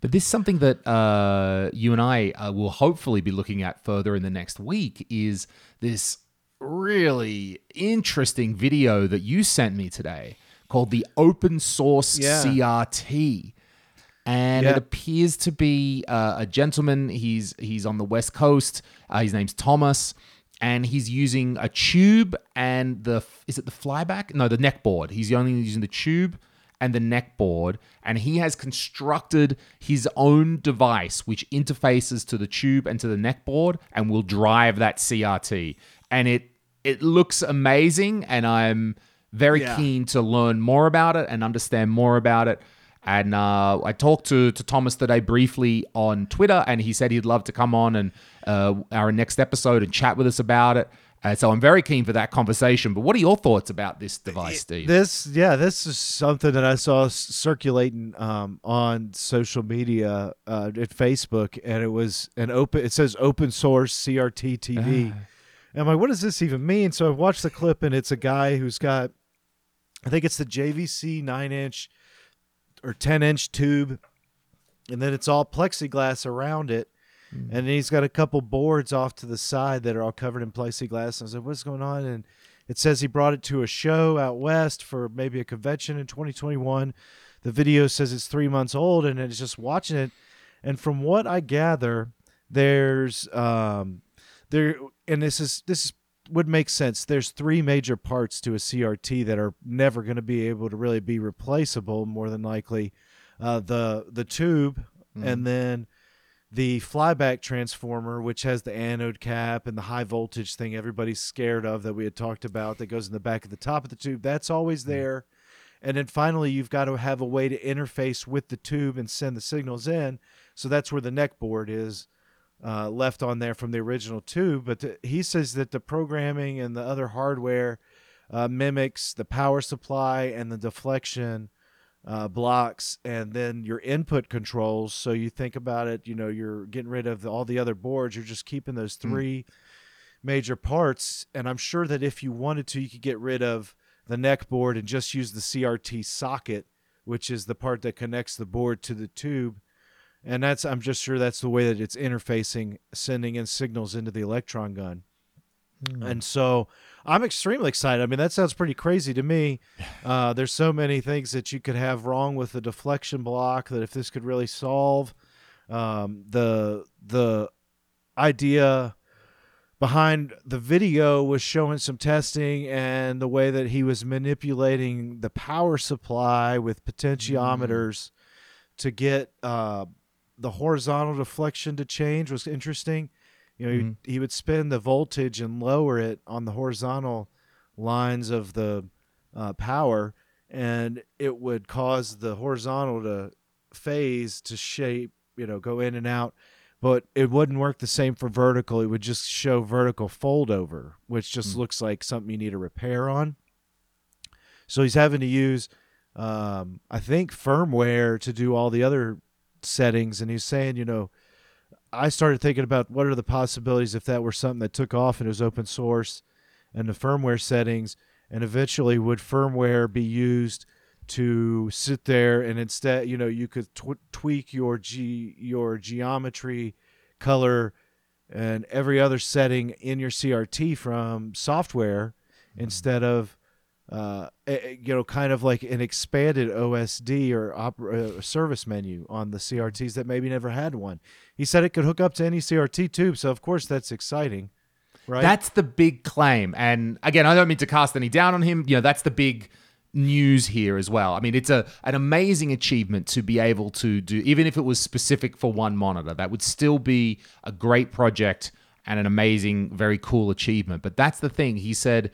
But this is something that uh, you and I uh, will hopefully be looking at further in the next week is this really interesting video that you sent me today called the open source Yeah. CRT. And Yeah. it appears to be uh, a gentleman. He's he's on the west coast. Uh, his name's Thomas, and he's using a tube and the is it the flyback? No, the neck board. He's only using the tube and the neck board, and he has constructed his own device which interfaces to the tube and to the neck board and will drive that CRT. And it it looks amazing, and I'm very Yeah. keen to learn more about it and understand more about it. And uh, I talked to, to Thomas today briefly on Twitter, and he said he'd love to come on and uh, our next episode and chat with us about it. Uh, so I'm very keen for that conversation. But what are your thoughts about this device, Steve? this yeah this is something that i saw circulating um, on social media uh, at facebook and it was an open it says open source crt tv Ah. and i'm like what does this even mean so i watched the clip and it's a guy who's got i think it's the jvc 9 inch or 10 inch tube and then it's all plexiglass around it and then he's got a couple boards off to the side that are all covered in plexiglass. And I said, "What's going on?" And it says he brought it to a show out west for maybe a convention in 2021. The video says it's three months old, and it's just watching it. And from what I gather, there's um, there, and this is this is would make sense. There's three major parts to a CRT that are never going to be able to really be replaceable. More than likely, uh, the the tube, and then the flyback transformer, which has the anode cap and the high voltage thing everybody's scared of that we had talked about that goes in the back of the top of the tube. That's always there. And then finally, you've got to have a way to interface with the tube and send the signals in. So that's where the neck board is uh, left on there from the original tube. But the, he says that the programming and the other hardware uh, mimics the power supply and the deflection uh, blocks and then your input controls. So you think about it, you know, you're getting rid of the, all the other boards. You're just keeping those three major parts. And I'm sure that if you wanted to, you could get rid of the neck board and just use the CRT socket, which is the part that connects the board to the tube. And that's, I'm just sure that's the way that it's interfacing, sending in signals into the electron gun. And so I'm extremely excited. I mean, that sounds pretty crazy to me. <sighs> Uh, there's so many things that you could have wrong with the deflection block that if this could really solve um, the the idea behind the video was showing some testing and the way that he was manipulating the power supply with potentiometers to get uh, the horizontal deflection to change was interesting. You know, Mhm. he, he would spin the voltage and lower it on the horizontal lines of the uh, power, and it would cause the horizontal to phase to shape, you know, go in and out. But it wouldn't work the same for vertical. It would just show vertical fold over, which just Hmm. looks like something you need a repair on. So he's having to use, um, I think, firmware to do all the other settings. And he's saying, you know, I started thinking about what are the possibilities if that were something that took off and it was open source and the firmware settings, and eventually would firmware be used to sit there and instead, you know, you could tw- tweak your g your geometry, color, and every other setting in your CRT from software mm-hmm. instead of uh, you know, kind of like an expanded OSD or uh, service menu on the CRTs that maybe never had one. He said it could hook up to any CRT tube, so of course that's exciting, right? That's the big claim. And again, I don't mean to cast any down on him. You know, that's the big news here as well. I mean, it's a an amazing achievement to be able to do even if it was specific for one monitor. That would still be a great project and an amazing very cool achievement. But that's the thing. He said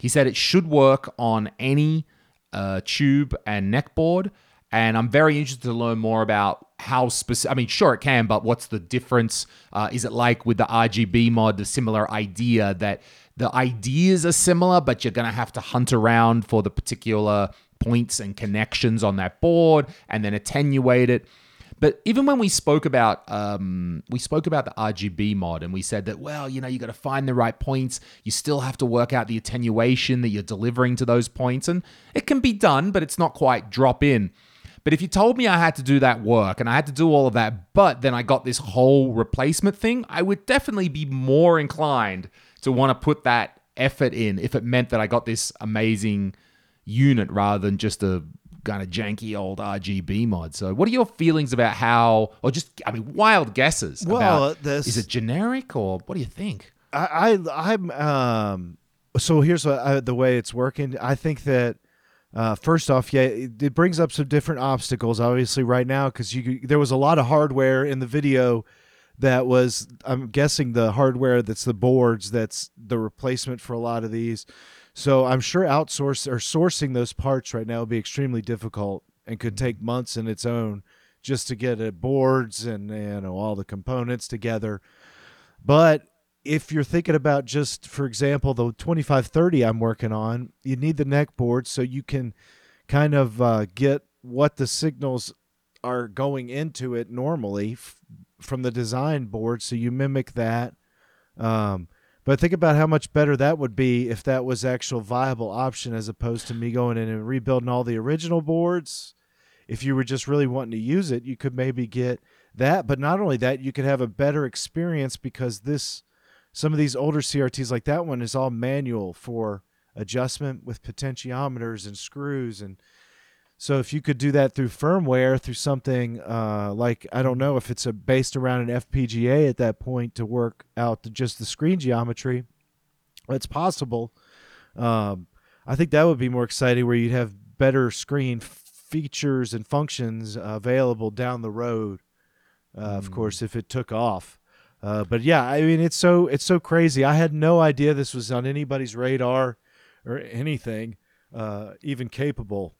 he said it should work on any uh, tube and neck board. And I'm very interested to learn more about how specific. I mean, sure, it can, but what's the difference? Uh, is it like with the RGB mod, the similar idea that the ideas are similar, but you're going to have to hunt around for the particular points and connections on that board and then attenuate it? But even when we spoke about um, we spoke about the RGB mod, and we said that well, you know, you got to find the right points. You still have to work out the attenuation that you're delivering to those points, and it can be done, but it's not quite drop in. But if you told me I had to do that work and I had to do all of that, but then I got this whole replacement thing, I would definitely be more inclined to want to put that effort in if it meant that I got this amazing unit rather than just a kind of janky old RGB mod. So, what are your feelings about how, or just, I mean, wild guesses? Well, about, this- is it generic or what do you think? I, I I'm um so here's what I, the way it's working. I think that uh, first off, yeah, it, it brings up some different obstacles. Obviously, right now because you there was a lot of hardware in the video that was I'm guessing the hardware that's the boards that's the replacement for a lot of these. So I'm sure outsource or sourcing those parts right now would be extremely difficult and could take months in its own just to get it boards and you know all the components together. But if you're thinking about just, for example, the 2530 I'm working on, you need the neck board so you can kind of uh, get what the signals are going into it normally f- from the design board. So you mimic that. Um, but think about how much better that would be if that was actual viable option as opposed to me going in and rebuilding all the original boards. If you were just really wanting to use it, you could maybe get that, but not only that, you could have a better experience because this some of these older CRTs like that one is all manual for adjustment with potentiometers and screws and so if you could do that through firmware through something uh, like I don't know if it's a based around an FPGA at that point to work out the, just the screen geometry, it's possible. Um, I think that would be more exciting where you'd have better screen features and functions uh, available down the road. Uh, Of Hmm. course, if it took off. Uh, but yeah, I mean, it's so it's so crazy. I had no idea this was on anybody's radar or anything, uh, even capable.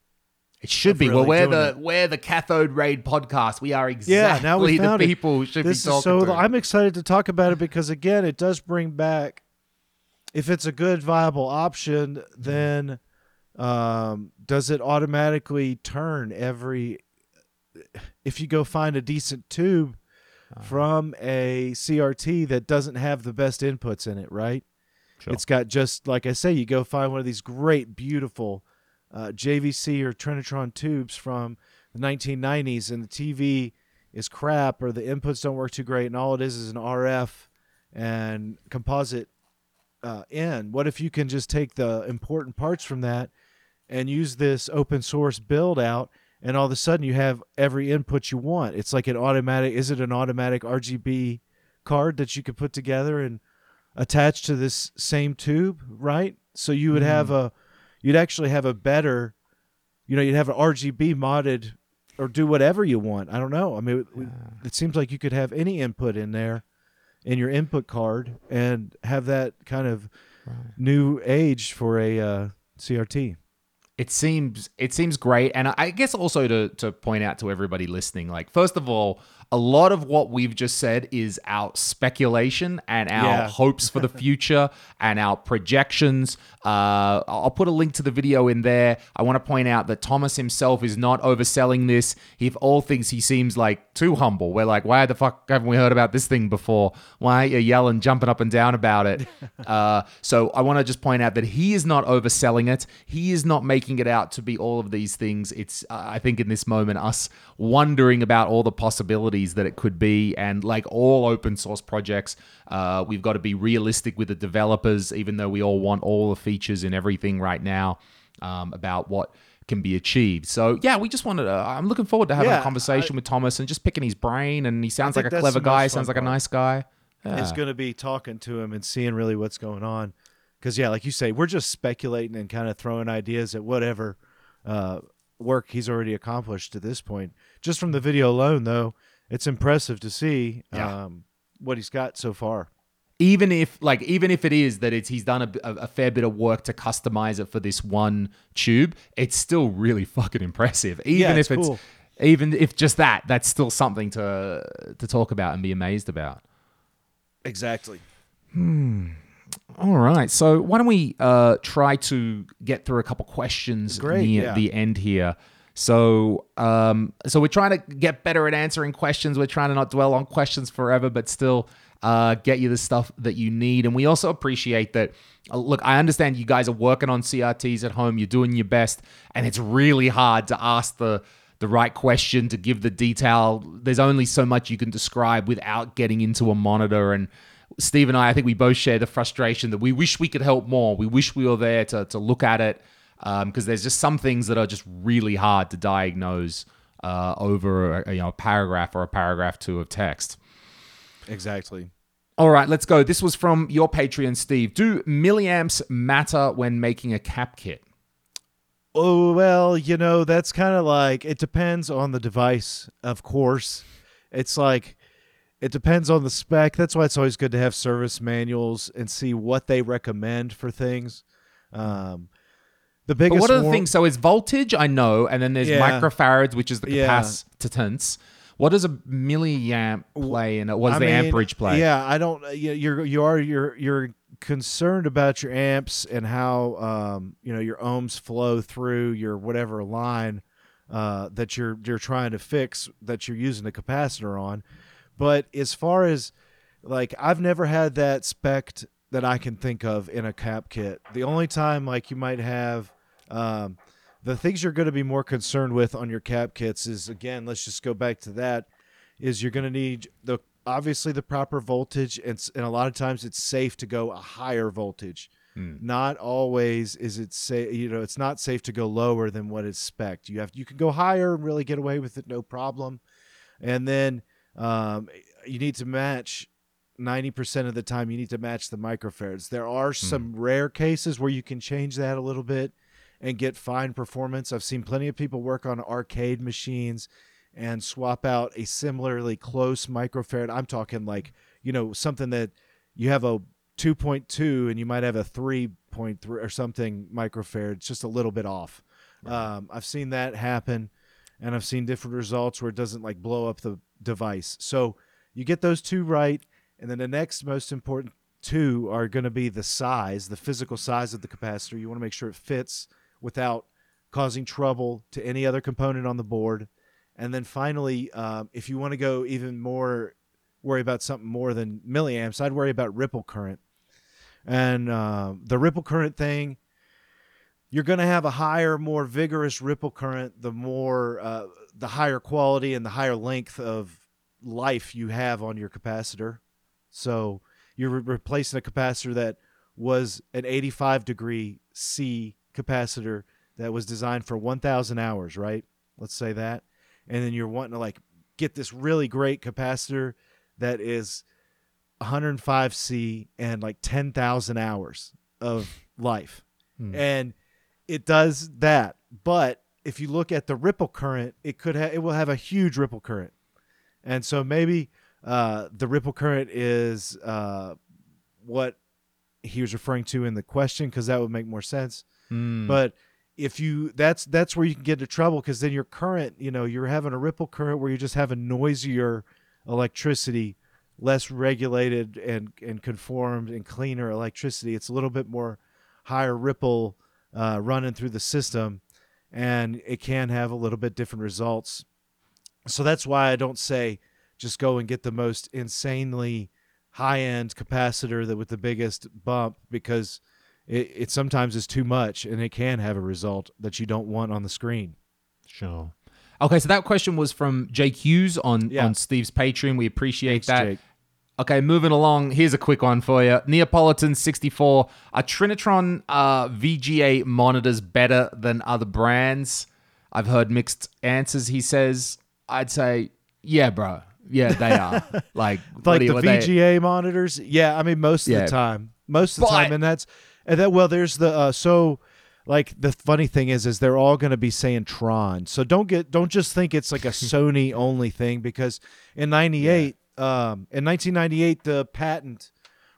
It should be. really well, we're the it. we're the Cathode Ray podcast. We are exactly Yeah, now we the found it. people should this be talking so to. I'm excited to talk about it because again, it does bring back. If it's a good viable option, then um, does it automatically turn every? If you go find a decent tube Uh-huh. from a CRT that doesn't have the best inputs in it, right? Sure. It's got just like I say, you go find one of these great, beautiful uh, JVC or Trinitron tubes from the 1990s, and the TV is crap or the inputs don't work too great, and all it is is an RF and composite uh, in. What if you can just take the important parts from that and use this open source build out? And all of a sudden, you have every input you want. It's like an automatic. Is it an automatic RGB card that you could put together and attach to this same tube, right? So you would have a, you'd actually have a better, you know, you'd have an RGB modded or do whatever you want. I don't know. I mean, it, it seems like you could have any input in there in your input card and have that kind of new age for a uh, CRT. it seems it seems great and i guess also to to point out to everybody listening like first of all a lot of what we've just said is our speculation and our Yeah. hopes for the <laughs> future and our projections. Uh, i'll put a link to the video in there. I want to point out that thomas himself is not overselling this. He of all things he seems like too humble. We're like why the fuck haven't we heard about this thing before? Why are you yelling jumping up and down about it? <laughs> Uh, so i want to just point out that he is not overselling it. He is not making it out to be all of these things. It's uh, i think in this moment us wondering about all the possibilities that it could be. And like all open source projects uh, we've got to be realistic with the developers even though we all want all the features and everything right now um, about what can be achieved. So yeah we just wanted to, i'm looking forward to having Yeah, a conversation with thomas and just picking his brain and he sounds like a clever guy sounds like a nice guy. It's going to be talking to him and seeing really what's going on. Because, yeah, like you say, we're just speculating and kind of throwing ideas at whatever uh, work he's already accomplished to this point. Just from the video alone, though, it's impressive to see Yeah. um, what he's got so far. even if like even if it is that it's he's done a, a, a fair bit of work to customize it for this one tube it's still really fucking impressive even Yeah, if it's it's even if just that that's still something to to talk about and be amazed about Exactly. all right so why don't we uh try to get through a couple questions Great, near yeah. the end here so um so we're trying to get better at answering questions we're trying to not dwell on questions forever but still uh, get you the stuff that you need. And we also appreciate that. Uh, look, I understand you guys are working on CRTs at home. You're doing your best, and it's really hard to ask the the right question to give the detail. There's only so much you can describe without getting into a monitor. And Steve and I, I think we both share the frustration that we wish we could help more. We wish we were there to to look at it because there's just some things that are just really hard to diagnose uh, over a, you know a paragraph or a paragraph two of text. Exactly. All right, let's go. This was from your Patreon, Steve. Do milliamps matter when making a cap kit? Oh, well, you know, that's kind of like it depends on the device, of course. It's like it depends on the spec. That's why it's always good to have service manuals and see what they recommend for things. Um, the But what are the war- things? So it's voltage, I know, and then there's Yeah. microfarads, which is the Yeah. capacitance. What does a milliamp play in it? What does the mean, amperage play? Yeah, I don't. you- You're you are you're you're concerned about your amps and how um you know your ohms flow through your whatever line uh that you're you're trying to fix that you're using the capacitor on. But as far as like I've never had that spec that I can think of in a cap kit. The only time like you might have um the things you're going to be more concerned with on your cap kits is again, let's just go back to that is you're going to need the obviously the proper voltage, and, and a lot of times it's safe to go a higher voltage. Not always is it say you know it's not safe to go lower than what is spec. You have you can go higher and really get away with it no problem, and then um, you need to match. 90% of the time you need to match the microfarads. There are some rare cases where you can change that a little bit and get fine performance. I've seen plenty of people work on arcade machines and swap out a similarly close microfarad. I'm talking like, you know, something that you have a 2.2 and you might have a 3.3 or something microfarad, it's just a little bit off. Um, I've seen that happen and I've seen different results where it doesn't like blow up the device. So you get those two right. And then the next most important two are going to be the size, the physical size of the capacitor. You want to make sure it fits without causing trouble to any other component on the board. And then finally, um, if you want to go even more, worry about something more than milliamps, I'd worry about ripple current. And uh, the ripple current thing, you're going to have a higher, more vigorous ripple current, the more, uh, the higher quality and the higher length of life you have on your capacitor. So you're re- replacing a capacitor that was an 85 degree C capacitor that was designed for 1,000 hours, right? Let's say that. And then you're wanting to like get this really great capacitor that is 105 C and like 10,000 hours of <laughs> life. And it does that. But if you look at the ripple current, it could ha- it will have a huge ripple current. And so maybe uh, the ripple current is uh, what he was referring to in the question because that would make more sense. Hmm. But if you that's that's where you can get into trouble because then your current, you know, you're having a ripple current where you just have a noisier electricity, less regulated and and conformed and cleaner electricity. It's a little bit more higher ripple uh, running through the system, and it can have a little bit different results. So that's why I don't say just go and get the most insanely high end capacitor that with the biggest bump because it, it sometimes is too much and it can have a result that you don't want on the screen. Sure. Okay, so that question was from Jake Hughes on, Yeah. on Steve's Patreon. We appreciate Thanks, that. Jake. Okay, moving along. Here's a quick one for you. Neapolitan 64. Are Trinitron uh, VGA monitors better than other brands? I've heard mixed answers. He says, I'd say, yeah, bro. Yeah, they are. <laughs> like, Like you- the what they- VGA monitors, yeah. I mean, most of Yeah. the time, most of the But- time, and that's and that. Well, there's the uh, so like the funny thing is, is they're all going to be saying Tron. So don't get don't just think it's like a <laughs> Sony only thing because in '98, um, in 1998, the patent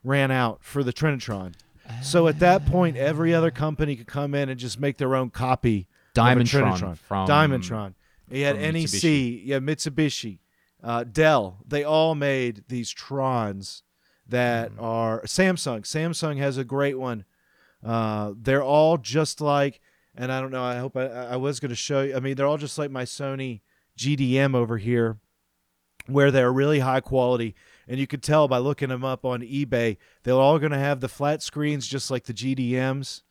ran out for the Trinitron. So at that point, every other company could come in and just make their own copy. Diamondtron Trinitron. from- Diamondtron. You had NEC, Mitsubishi. yeah, Mitsubishi, uh, Dell. They all made these Trons that Hmm. are Samsung. Samsung has a great one. Uh, they're all just like, and I don't know. I hope I, I was going to show you. I mean, they're all just like my Sony GDM over here, where they're really high quality, and you could tell by looking them up on eBay. They're all going to have the flat screens, just like the GDMs,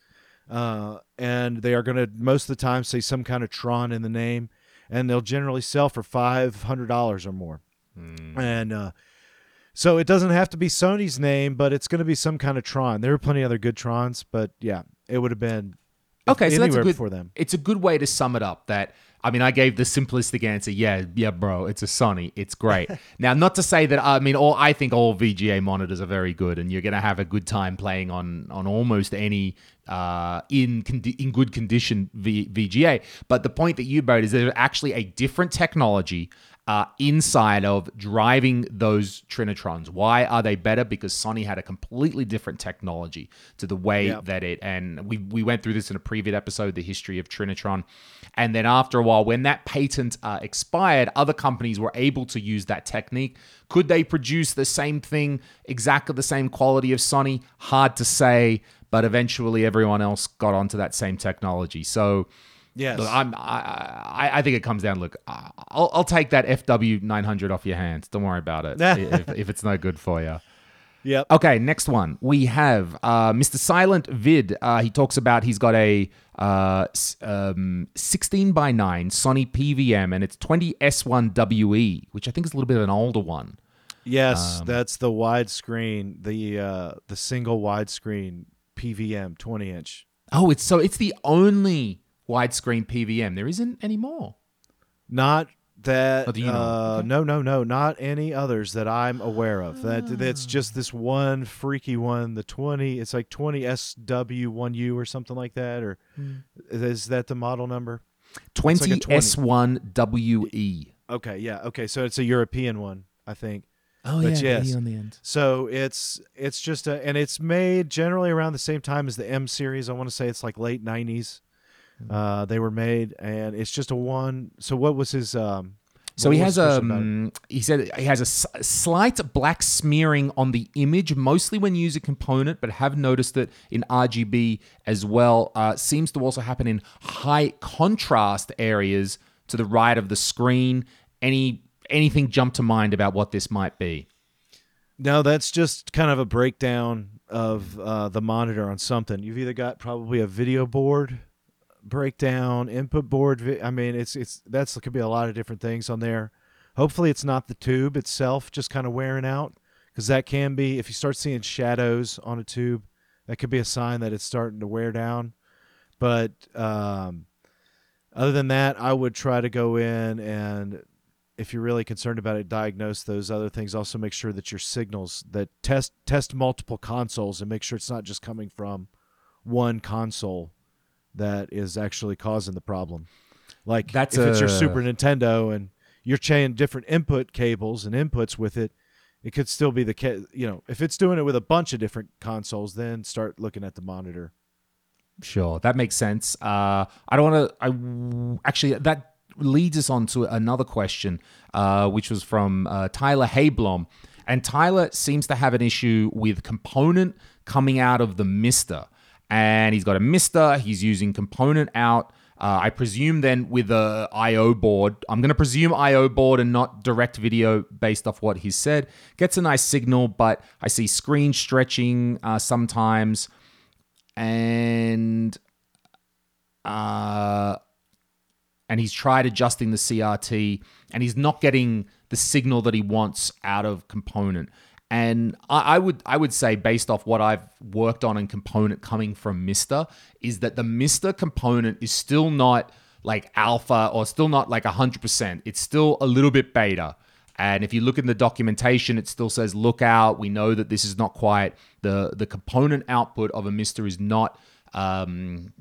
uh, and they are going to most of the time say some kind of Tron in the name, and they'll generally sell for five hundred dollars or more. And uh, so it doesn't have to be Sony's name, but it's going to be some kind of Tron. There were plenty of other good Trons, but yeah, it would have been Okay, so that's a good for them. It's a good way to sum it up. That I mean, I gave the simplistic answer. Yeah, yeah, bro, it's a Sony. It's great. <laughs> now, not to say that I mean, all I think all VGA monitors are very good, and you're gonna have a good time playing on on almost any uh, in condi- in good condition v- VGA. But the point that you made is there's actually a different technology. Uh, inside of driving those Trinitrons. Why are they better? Because Sony had a completely different technology to the way Yep. that it and we we went through this in a previous episode the history of trinitron and then after a while when that patent uh, expired other companies were able to use that technique could they produce the same thing exactly the same quality of sony hard to say but eventually everyone else got onto that same technology so Yes. look, I'm, I, I, I think it comes down. Look, I'll, I'll take that FW 900 off your hands. Don't worry about it <laughs> if, if it's no good for you. Yep. Okay, next one. We have uh, Mr. Silent Vid. Uh, he talks about he's got a uh, um, 16 by 9 Sony PVM and it's 20 S1WE, which I think is a little bit of an older one. Yes, Um, that's the widescreen, the uh, the single widescreen PVM 20 inch. Oh, it's so it's the only widescreen PVM. There isn't any more. Not that. Oh, you know? uh, Okay. No, no, no, not any others that I'm aware of. That that's just this one freaky one. The 20. It's like 20 SW1U or something like that. Or Hmm. is that the model number? 20 like a 20. S1WE. Okay, yeah. Okay, so it's a European one, I think. Oh, But yeah, yes. E on the end. So it's it's just a and it's made generally around the same time as the M series. I want to say it's like late '90s. Uh, they were made, and it's just a one. So what was his? Um, So he has it? um he said he has a s- slight black smearing on the image, mostly when you use a component, but have noticed it in RGB as well. Uh, seems to also happen in high contrast areas to the right of the screen. Any anything jump to mind about what this might be? No, that's just kind of a breakdown of uh, the monitor on something. You've either got probably a video board breakdown, input board. I mean, it's it's that's could be a lot of different things on there. Hopefully, it's not the tube itself just kind of wearing out, because that can be if you start seeing shadows on a tube, that could be a sign that it's starting to wear down. But um, other than that, I would try to go in and if you're really concerned about it, diagnose those other things. Also, make sure that your signals that test test multiple consoles and make sure it's not just coming from one console that is actually causing the problem. Like That's if it's your Super Nintendo and you're chaining different input cables and inputs with it, it could still be the ca- you know if it's doing it with a bunch of different consoles, then start looking at the monitor. Sure, that makes sense. Uh, I don't want to. I w- actually that leads us on to another question, uh, which was from uh, Tyler Hayblom, and Tyler seems to have an issue with component coming out of the MiSTer, and he's got a MiSTer. He's using component out. Uh, I presume then with a I/O board. I'm going to presume I/O board and not direct video based off what he said. Gets a nice signal, but I see screen stretching uh, sometimes and uh and he's tried adjusting the CRT and he's not getting the signal that he wants out of component. And I, I would I would say based off what I've worked on and component coming from MiSTer is that the MiSTer component is still not like alpha or still not like 100%. It's still a little bit beta. And if you look in the documentation, it still says look out. We know that this is not quite the the component output of a MiSTer is not um,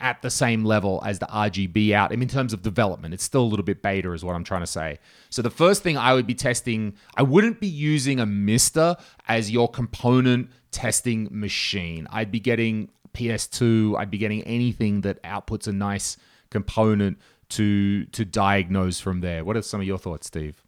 at the same level as the RGB out. I mean, in terms of development, it's still a little bit beta, is what I'm trying to say. So the first thing I would be testing, I wouldn't be using a MiSTer as your component testing machine. I'd be getting PS2. I'd be getting anything that outputs a nice component to to diagnose from there. What are some of your thoughts, Steve?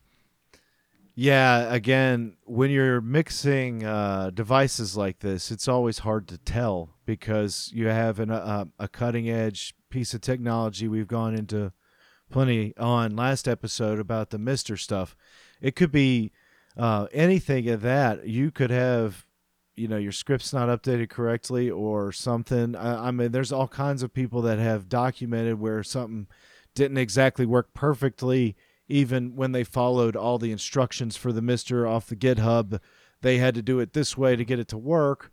Yeah, again, when you're mixing uh, devices like this, it's always hard to tell because you have an, uh, a cutting edge piece of technology. We've gone into plenty on last episode about the MiSTer stuff. It could be uh, anything of that. You could have, you know, your script's not updated correctly or something. I, I mean, there's all kinds of people that have documented where something didn't exactly work perfectly even when they followed all the instructions for the MiSTer off the github they had to do it this way to get it to work.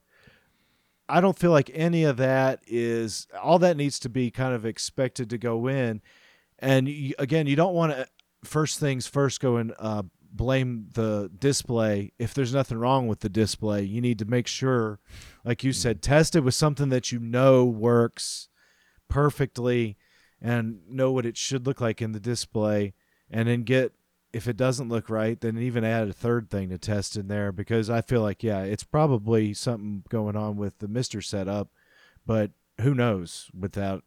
I don't feel like any of that is all that needs to be kind of expected to go in. And you, again you don't want to first things first go and uh, blame the display. If there's nothing wrong with the display you need to make sure like you said test it with something that you know works perfectly and know what it should look like in the display and then get if it doesn't look right then even add a third thing to test in there because i feel like yeah it's probably something going on with the MiSTer setup but who knows without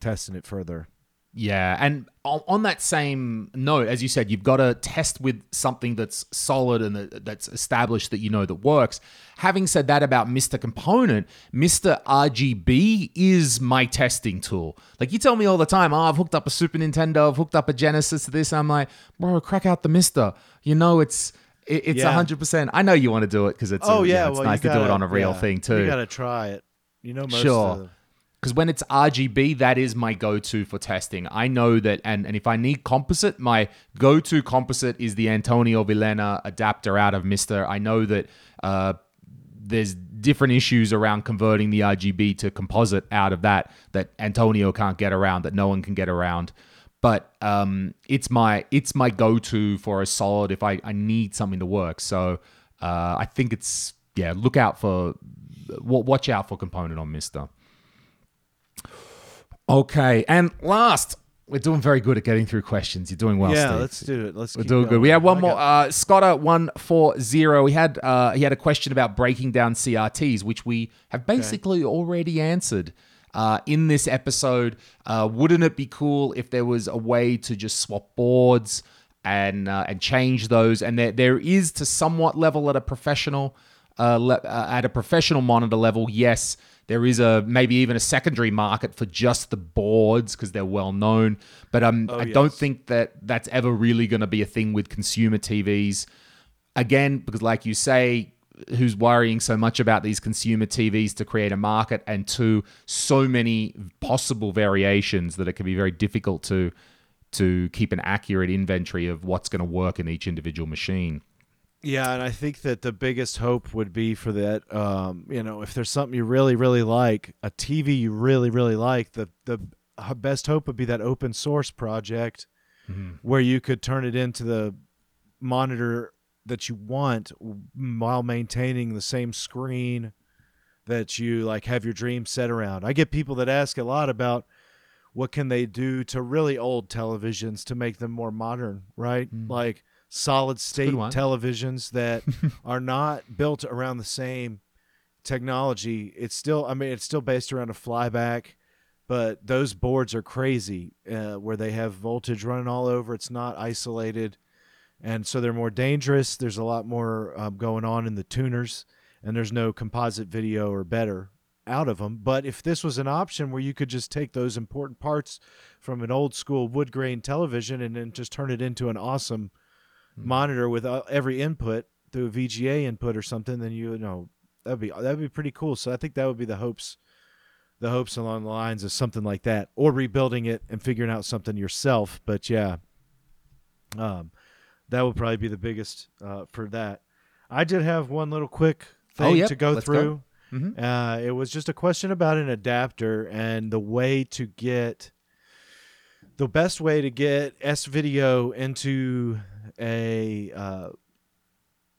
testing it further Yeah, and on, that same note, as you said, you've got to test with something that's solid and that's established that you know that works. Having said that about MiSTer Component, MiSTer RGB is my testing tool. Like you tell me all the time, oh, I've hooked up a Super Nintendo, I've hooked up a Genesis to this. I'm like, bro, crack out the MiSTer. You know, it's it, it's Yeah. hundred percent. I know you want to do it because it's oh a, yeah, it's well, nice you to do it on a real yeah, thing too. You gotta try it. You know, most Sure. Because when it's RGB, that is my go-to for testing. I know that, and and if I need composite, my go-to composite is the Antonio Villena adapter out of MiSTer. I know that uh, there's different issues around converting the RGB to composite out of that that Antonio can't get around, that no one can get around. But um, it's my it's my go-to for a solid if I, I need something to work. So uh, I think it's yeah. Look out for wa- watch out for component on MiSTer. Okay, and last, we're doing very good at getting through questions. You're doing well, yeah, Steve. let's do it. Let's We're doing good. We have one I more. Uh, Scotter one four zero. He had uh, he had a question about breaking down CRTs, which we have basically already answered uh, in this episode. Uh, wouldn't it be cool if there was a way to just swap boards and uh, and change those? And there there is to somewhat level at a professional uh, le- uh, at a professional monitor level. Yes, there is a maybe even a secondary market for just the boards because they're well known. But um, I don't think that that's ever really going to be a thing with consumer TVs. Again, because like you say, who's worrying so much about these consumer TVs to create a market, and two, so many possible variations that it can be very difficult to to keep an accurate inventory of what's going to work in each individual machine. Yeah, and I think that the biggest hope would be for that. Um, you know, if there's something you really, really like, a TV you really, really like, the the best hope would be that open source project where you could turn it into the monitor that you want while maintaining the same screen that you like have your dream set around. I get people that ask a lot about what can they do to really old televisions to make them more modern, right? Like solid state televisions that <laughs> are not built around the same technology. It's still, I mean, it's still based around a flyback, but those boards are crazy uh, where they have voltage running all over. It's not isolated. And so they're more dangerous. There's a lot more um, going on in the tuners, and there's no composite video or better out of them. But if this was an option where you could just take those important parts from an old school wood grain television and then just turn it into an awesome monitor with uh, every input through a VGA input or something, then you know that'd be that'd be pretty cool. So I think that would be the hopes, the hopes along the lines of something like that, or rebuilding it and figuring out something yourself. But yeah, um, that would probably be the biggest uh, for that. I did have one little quick thing Oh, yep. to go Let's go. through. Mhm. Uh, it was just a question about an adapter and the way to get the best way to get S video into a uh,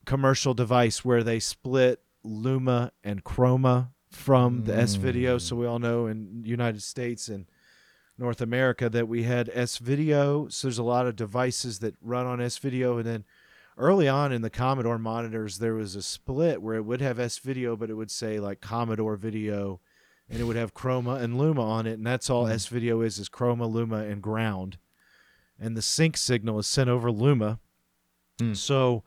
commercial device where they split Luma and Chroma from the S video. So we all know in United States and North America that we had S video. So there's a lot of devices that run on S video, and then early on in the Commodore monitors, there was a split where it would have S video, but it would say like Commodore video, and it would have Chroma and Luma on it, and that's all S video is is Chroma, Luma, and ground, and the sync signal is sent over Luma. Hmm. So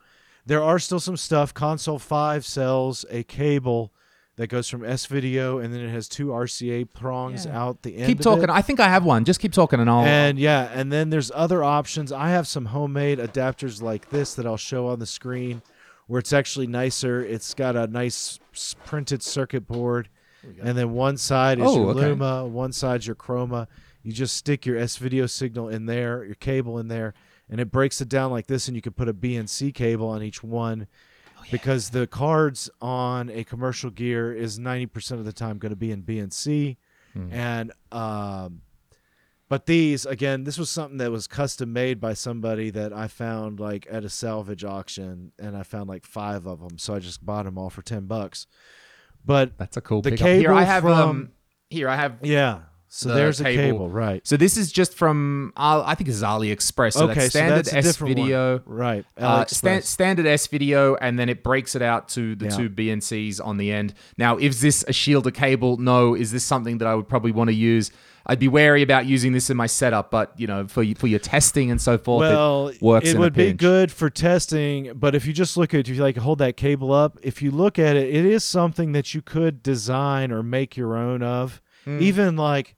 there are still some stuff. Console Five sells a cable. That goes from S video, and then it has two RCA prongs Yeah. out the end. Keep of talking. it. I think I have one. Just keep talking, and I'll. And yeah, and then there's other options. I have some homemade adapters like this that I'll show on the screen where it's actually nicer. It's got a nice printed circuit board. And then one side is Oh, your okay. Luma, one side's your Chroma. You just stick your S video signal in there, your cable in there, and it breaks it down like this and you can put a BNC cable on each one. Because the cards on a commercial gear is 90% of the time going to be in BNC. And um, but these again, this was something that was custom made by somebody that I found like at a salvage auction, and I found like five of them, so I just bought them all for ten bucks. But That's a cool the pickup. Here I have from- um. Here I have. yeah, so The there's a cable. cable, right? So this is just from. Uh, I think this is AliExpress. So okay, that's standard so that's a S different video. one. right? Uh, AliExpress. stan- standard S video, and then it breaks it out to the Yeah. two BNCs on the end. Now, is this a shielder cable? No. Is this something that I would probably want to use? I'd be wary about using this in my setup, but you know, for for your testing and so forth, well, it works. a would be good for testing, but if you just look at if you like hold that cable up, if you look at it, it is something that you could design or make your own of. Hmm. Even like,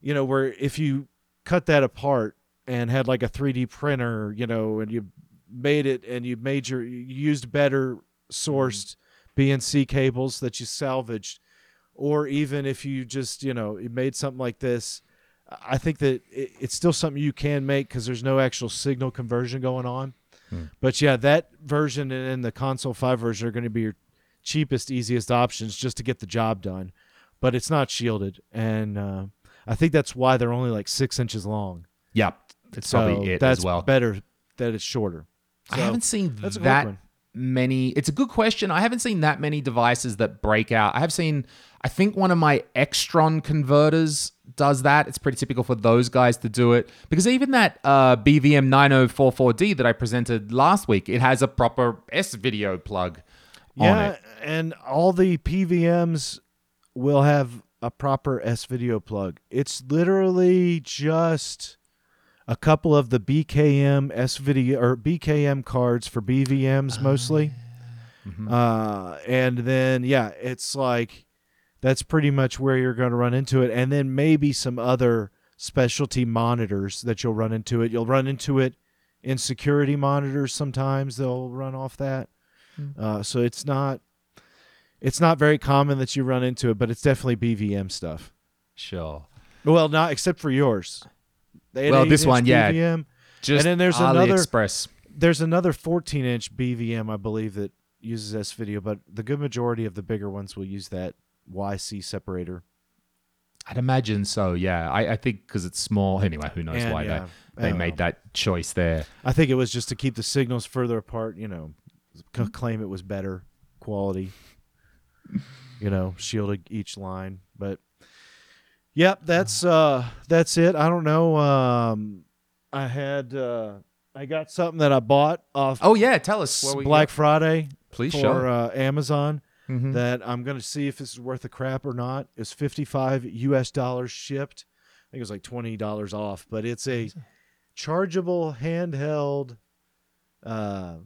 you know, where if you cut that apart and had like a 3D printer, you know, and you made it and you made your you used better sourced BNC cables that you salvaged, or even if you just you know made something like this, I think that it, it's still something you can make because there's no actual signal conversion going on. Hmm. But yeah, that version and the console five version are going to be your cheapest, easiest options just to get the job done. But it's not shielded, and uh, I think that's why they're only like six inches long. yeah It's So probably it that's as well. better that it's shorter. I haven't seen that one. Many. It's a good question. I haven't seen that many devices that break out. I have seen. I think one of my Extron converters does that. It's pretty typical for those guys to do it because even that uh, BVM 9044D that I presented last week, it has a proper S video plug on Yeah, it. and all the PVMs will have a proper S video plug. It's literally just a couple of the BKM S video or BKM cards for BVMs mostly. Mm-hmm. Uh, and then yeah, it's like that's pretty much where you're going to run into it, and then maybe some other specialty monitors that you'll run into it. You'll run into it in security monitors sometimes. They'll run off that. Uh, so it's not it's not very common that you run into it, but it's definitely BVM stuff. Sure. Well, not except for yours. The Well, this one, yeah. BVM. Just then there's another- AliExpress. There's another 14 inch BVM, I believe, that uses S video, but the good majority of the bigger ones will use that YC separator. I'd imagine so. Yeah, I, I think because it's small. Anyway, who knows And, why yeah, they they made know. that choice there. I think it was just to keep the signals further apart. You know, c- claim it was better quality. You know, shielded each line, but yep, that's uh that's it. I don't know. Um, I had uh I got something that I bought off Oh yeah, tell us. What we Black got. Friday Please for show. uh, Amazon. Mhm. That I'm gonna see if this is worth the crap or not. It's 55 U.S. dollars shipped. I think it was like twenty dollars off, but it's a chargeable handheld uh,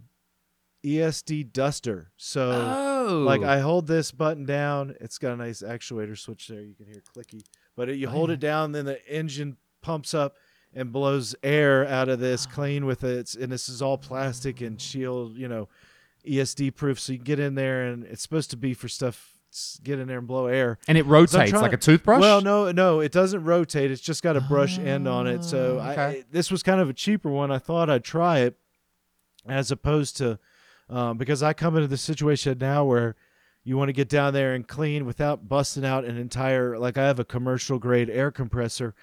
ESD duster. So oh, like I hold this button down, it's got a nice actuator switch there. You can hear clicky, but it, you Oh, hold yeah. it down, then the engine pumps up and blows air out of this clean with it. It's- And this is all plastic and shield, you know, ESD proof. So you can get in there, and it's supposed to be for stuff. Get in there and blow air. and it rotates like a toothbrush. Well, no, no, it doesn't rotate. It's just got a brush end on it. So Ah, okay. I, this was kind of a cheaper one. I thought I'd try it, as opposed to um, because I come into the situation now where you want to get down there and clean without busting out an entire like I have a commercial grade air compressor,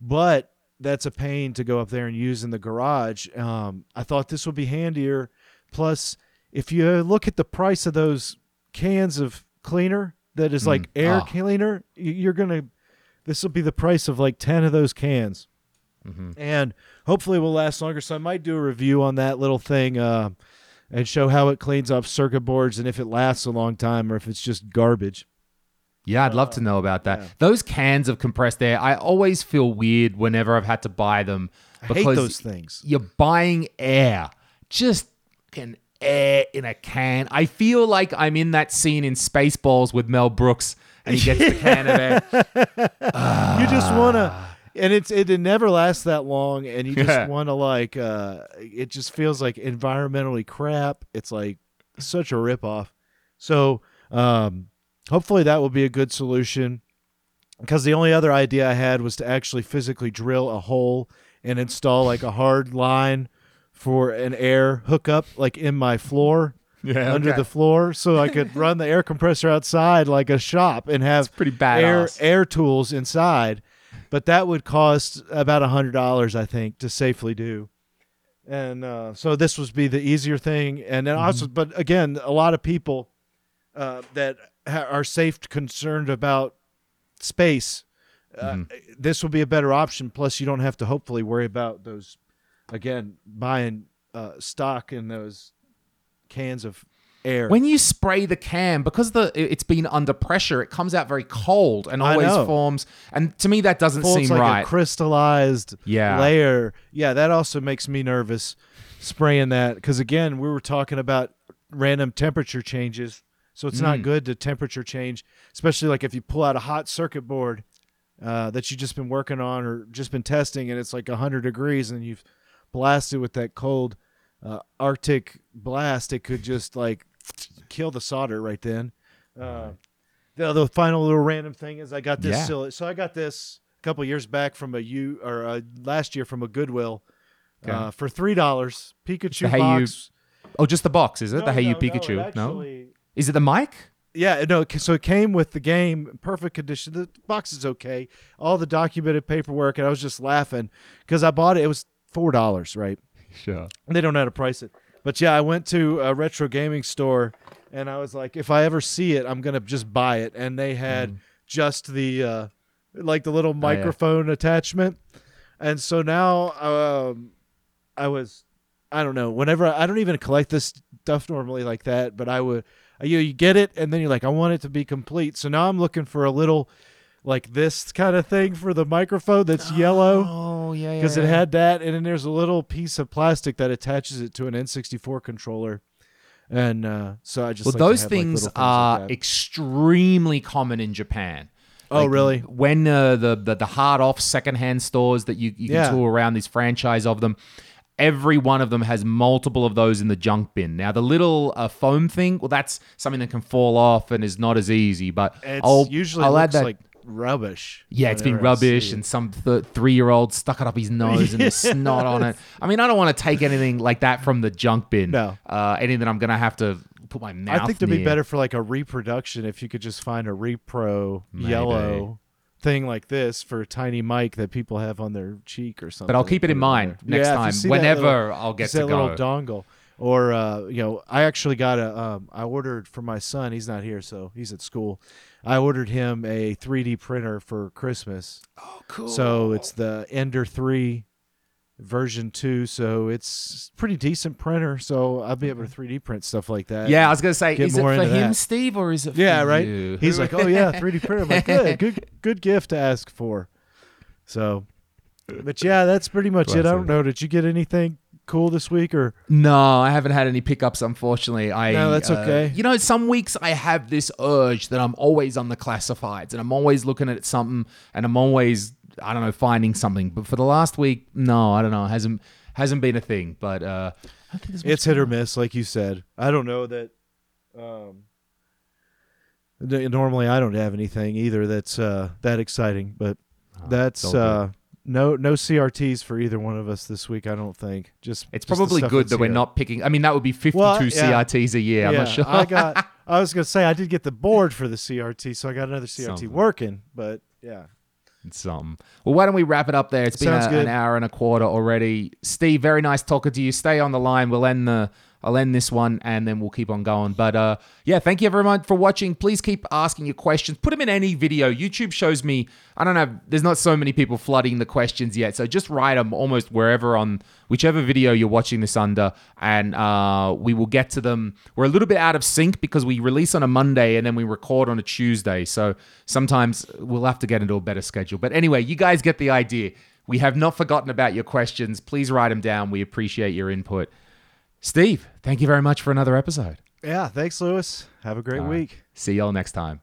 but that's a pain to go up there and use in the garage. Um, I thought this would be handier. Plus, if you look at the price of those cans of cleaner that is like Mm. air Oh. cleaner, you're gonna. This will be the price of like ten of those cans, Mhm. and hopefully it will last longer. So I might do a review on that little thing uh, and show how it cleans off circuit boards and if it lasts a long time or if it's just garbage. Yeah, I'd love to know about that. yeah. Those cans of compressed air, I always feel weird whenever I've had to buy them I because hate those things. you're buying air, just an air in a can. I feel like I'm in that scene in Spaceballs with Mel Brooks, and he gets the can of air. <laughs> you just want to ah. And it's it, it never lasts that long and you just Yeah. want to like uh it just feels like environmentally crap it's like such a ripoff so um hopefully that will be a good solution because the only other idea i had was to actually physically drill a hole and install like a hard line for an air hookup like in my floor Yeah, under okay. the floor so i could run the air compressor outside like a shop and have pretty air air tools inside, but that would cost about a hundred dollars, I think, to safely do. And uh, so this would be the easier thing, and then also, Mm-hmm. but again, a lot of people uh, that ha- are safe concerned about space. Uh, Mhm. This will be a better option. Plus, you don't have to hopefully worry about those again buying uh, stock in those cans of air. When you spray the can, because the it's been under pressure, it comes out very cold and I always know. forms. And to me, that doesn't it's seem like right. a crystallized Yeah. layer. Yeah, that also makes me nervous spraying that because again, we were talking about random temperature changes, so it's not Mm. good to temperature change, especially like if you pull out a hot circuit board uh, that you've just been working on or just been testing, and it's like hundred degrees, and you've blasted with that cold uh, Arctic blast, it could just like kill the solder right then. Uh, the the final little random thing is I got this Yeah. silly. So I got this a couple years back from a you or uh, last year from a Goodwill Okay. uh, for three dollars. Pikachu the Hey You- box. Oh, just the box, is it? No, the Hey You no, no, it Pikachu? No, actually- Is it the mic? Yeah, no. So it came with the game, perfect condition. The box is okay. All the documented paperwork, and I was just laughing because I bought it. It was four dollars, right? <laughs> Sure. And they don't know how to price it. But yeah, I went to a retro gaming store, and I was like, if I ever see it, I'm gonna just buy it. And they had just the uh, like the little yeah. microphone attachment. And so now um, I was, I don't know. Whenever I don't even collect this stuff normally like that, but I would. You you get it, and then you're like, I want it to be complete. So now I'm looking for a little, like this kind of thing for the microphone that's yellow Oh yeah, yeah. because it had that, and then there's a little piece of plastic that attaches it to an N64 controller, and uh, so I just Well, like those have, like, things are like extremely common in Japan. Oh, Like, really? When uh, the, the the Hard Off secondhand stores that you, you can Yeah. tour around, these franchise of them, every one of them has multiple of those in the junk bin. Now, the little uh, foam thing, well, that's something that can fall off and is not as easy. But It's I'll usually I'll add looks that. like rubbish. yeah, it's been whenever I see rubbish, and some th- three-year-old stuck it up his nose and there's <laughs> snot on it. I mean, I don't want to take anything like that from the junk bin. No. uh, anything that I'm gonna have to put my mouth. I think it'd be better for like a reproduction if you could just find a repro Maybe. yellow thing like this for a tiny mic that people have on their cheek or something. But I'll keep it in mind next Yeah, time. Whenever little- I'll get to that little go. dongle. Or uh, you know, I actually got a. Um, I ordered for my son. He's not here, so he's at school. I ordered him a 3D printer for Christmas. Oh, cool. So it's the Ender 3 version 2. So it's pretty decent printer. So I'll be able to 3D print stuff like that. yeah, I was gonna say, is it for him, that. Steve, or is it? For Yeah, right. you? He's like, oh yeah, 3D <laughs> printer. I'm like, good, good, good gift to ask for. So, but yeah, that's pretty much it. I don't know. Did you get anything cool this week or? No, I haven't had any pickups, unfortunately. I No, that's uh, okay. You know, some weeks I have this urge that I'm always on the classifieds and I'm always looking at something and I'm always I don't know finding something. But for the last week, no, I don't know. hasn't hasn't been a thing. But uh, I think It's hit or miss, like you said. I don't know that. Um, normally, I don't have anything either that's uh, that exciting, but that's all uh, no no CRTs for either one of us this week. I don't think. Just It's just probably good that we're not picking. I mean, that would be 52 Well, yeah. CRTs a year. I'm not sure. I got. <laughs> I was gonna say I did get the board for the CRT, so I got another CRT Something. working. But yeah, Something. Well, why don't we wrap it up there? It's been a- an hour and a quarter already. Steve, very nice talking to you. Stay on the line. We'll end the. I'll end this one and then we'll keep on going. But uh, yeah, thank you everyone for watching. Please keep asking your questions. Put them in any video. YouTube shows me. I don't know. There's not so many people flooding the questions yet, so just write them almost wherever on whichever video you're watching this under, and uh, we will get to them. We're a little bit out of sync because we release on a Monday and then we record on a Tuesday. So sometimes we'll have to get into a better schedule. But anyway, you guys get the idea. We have not forgotten about your questions. Please write them down. We appreciate your input. Steve, thank you very much for another episode. yeah. Thanks, Louis. Have a great right. week. See y'all next time.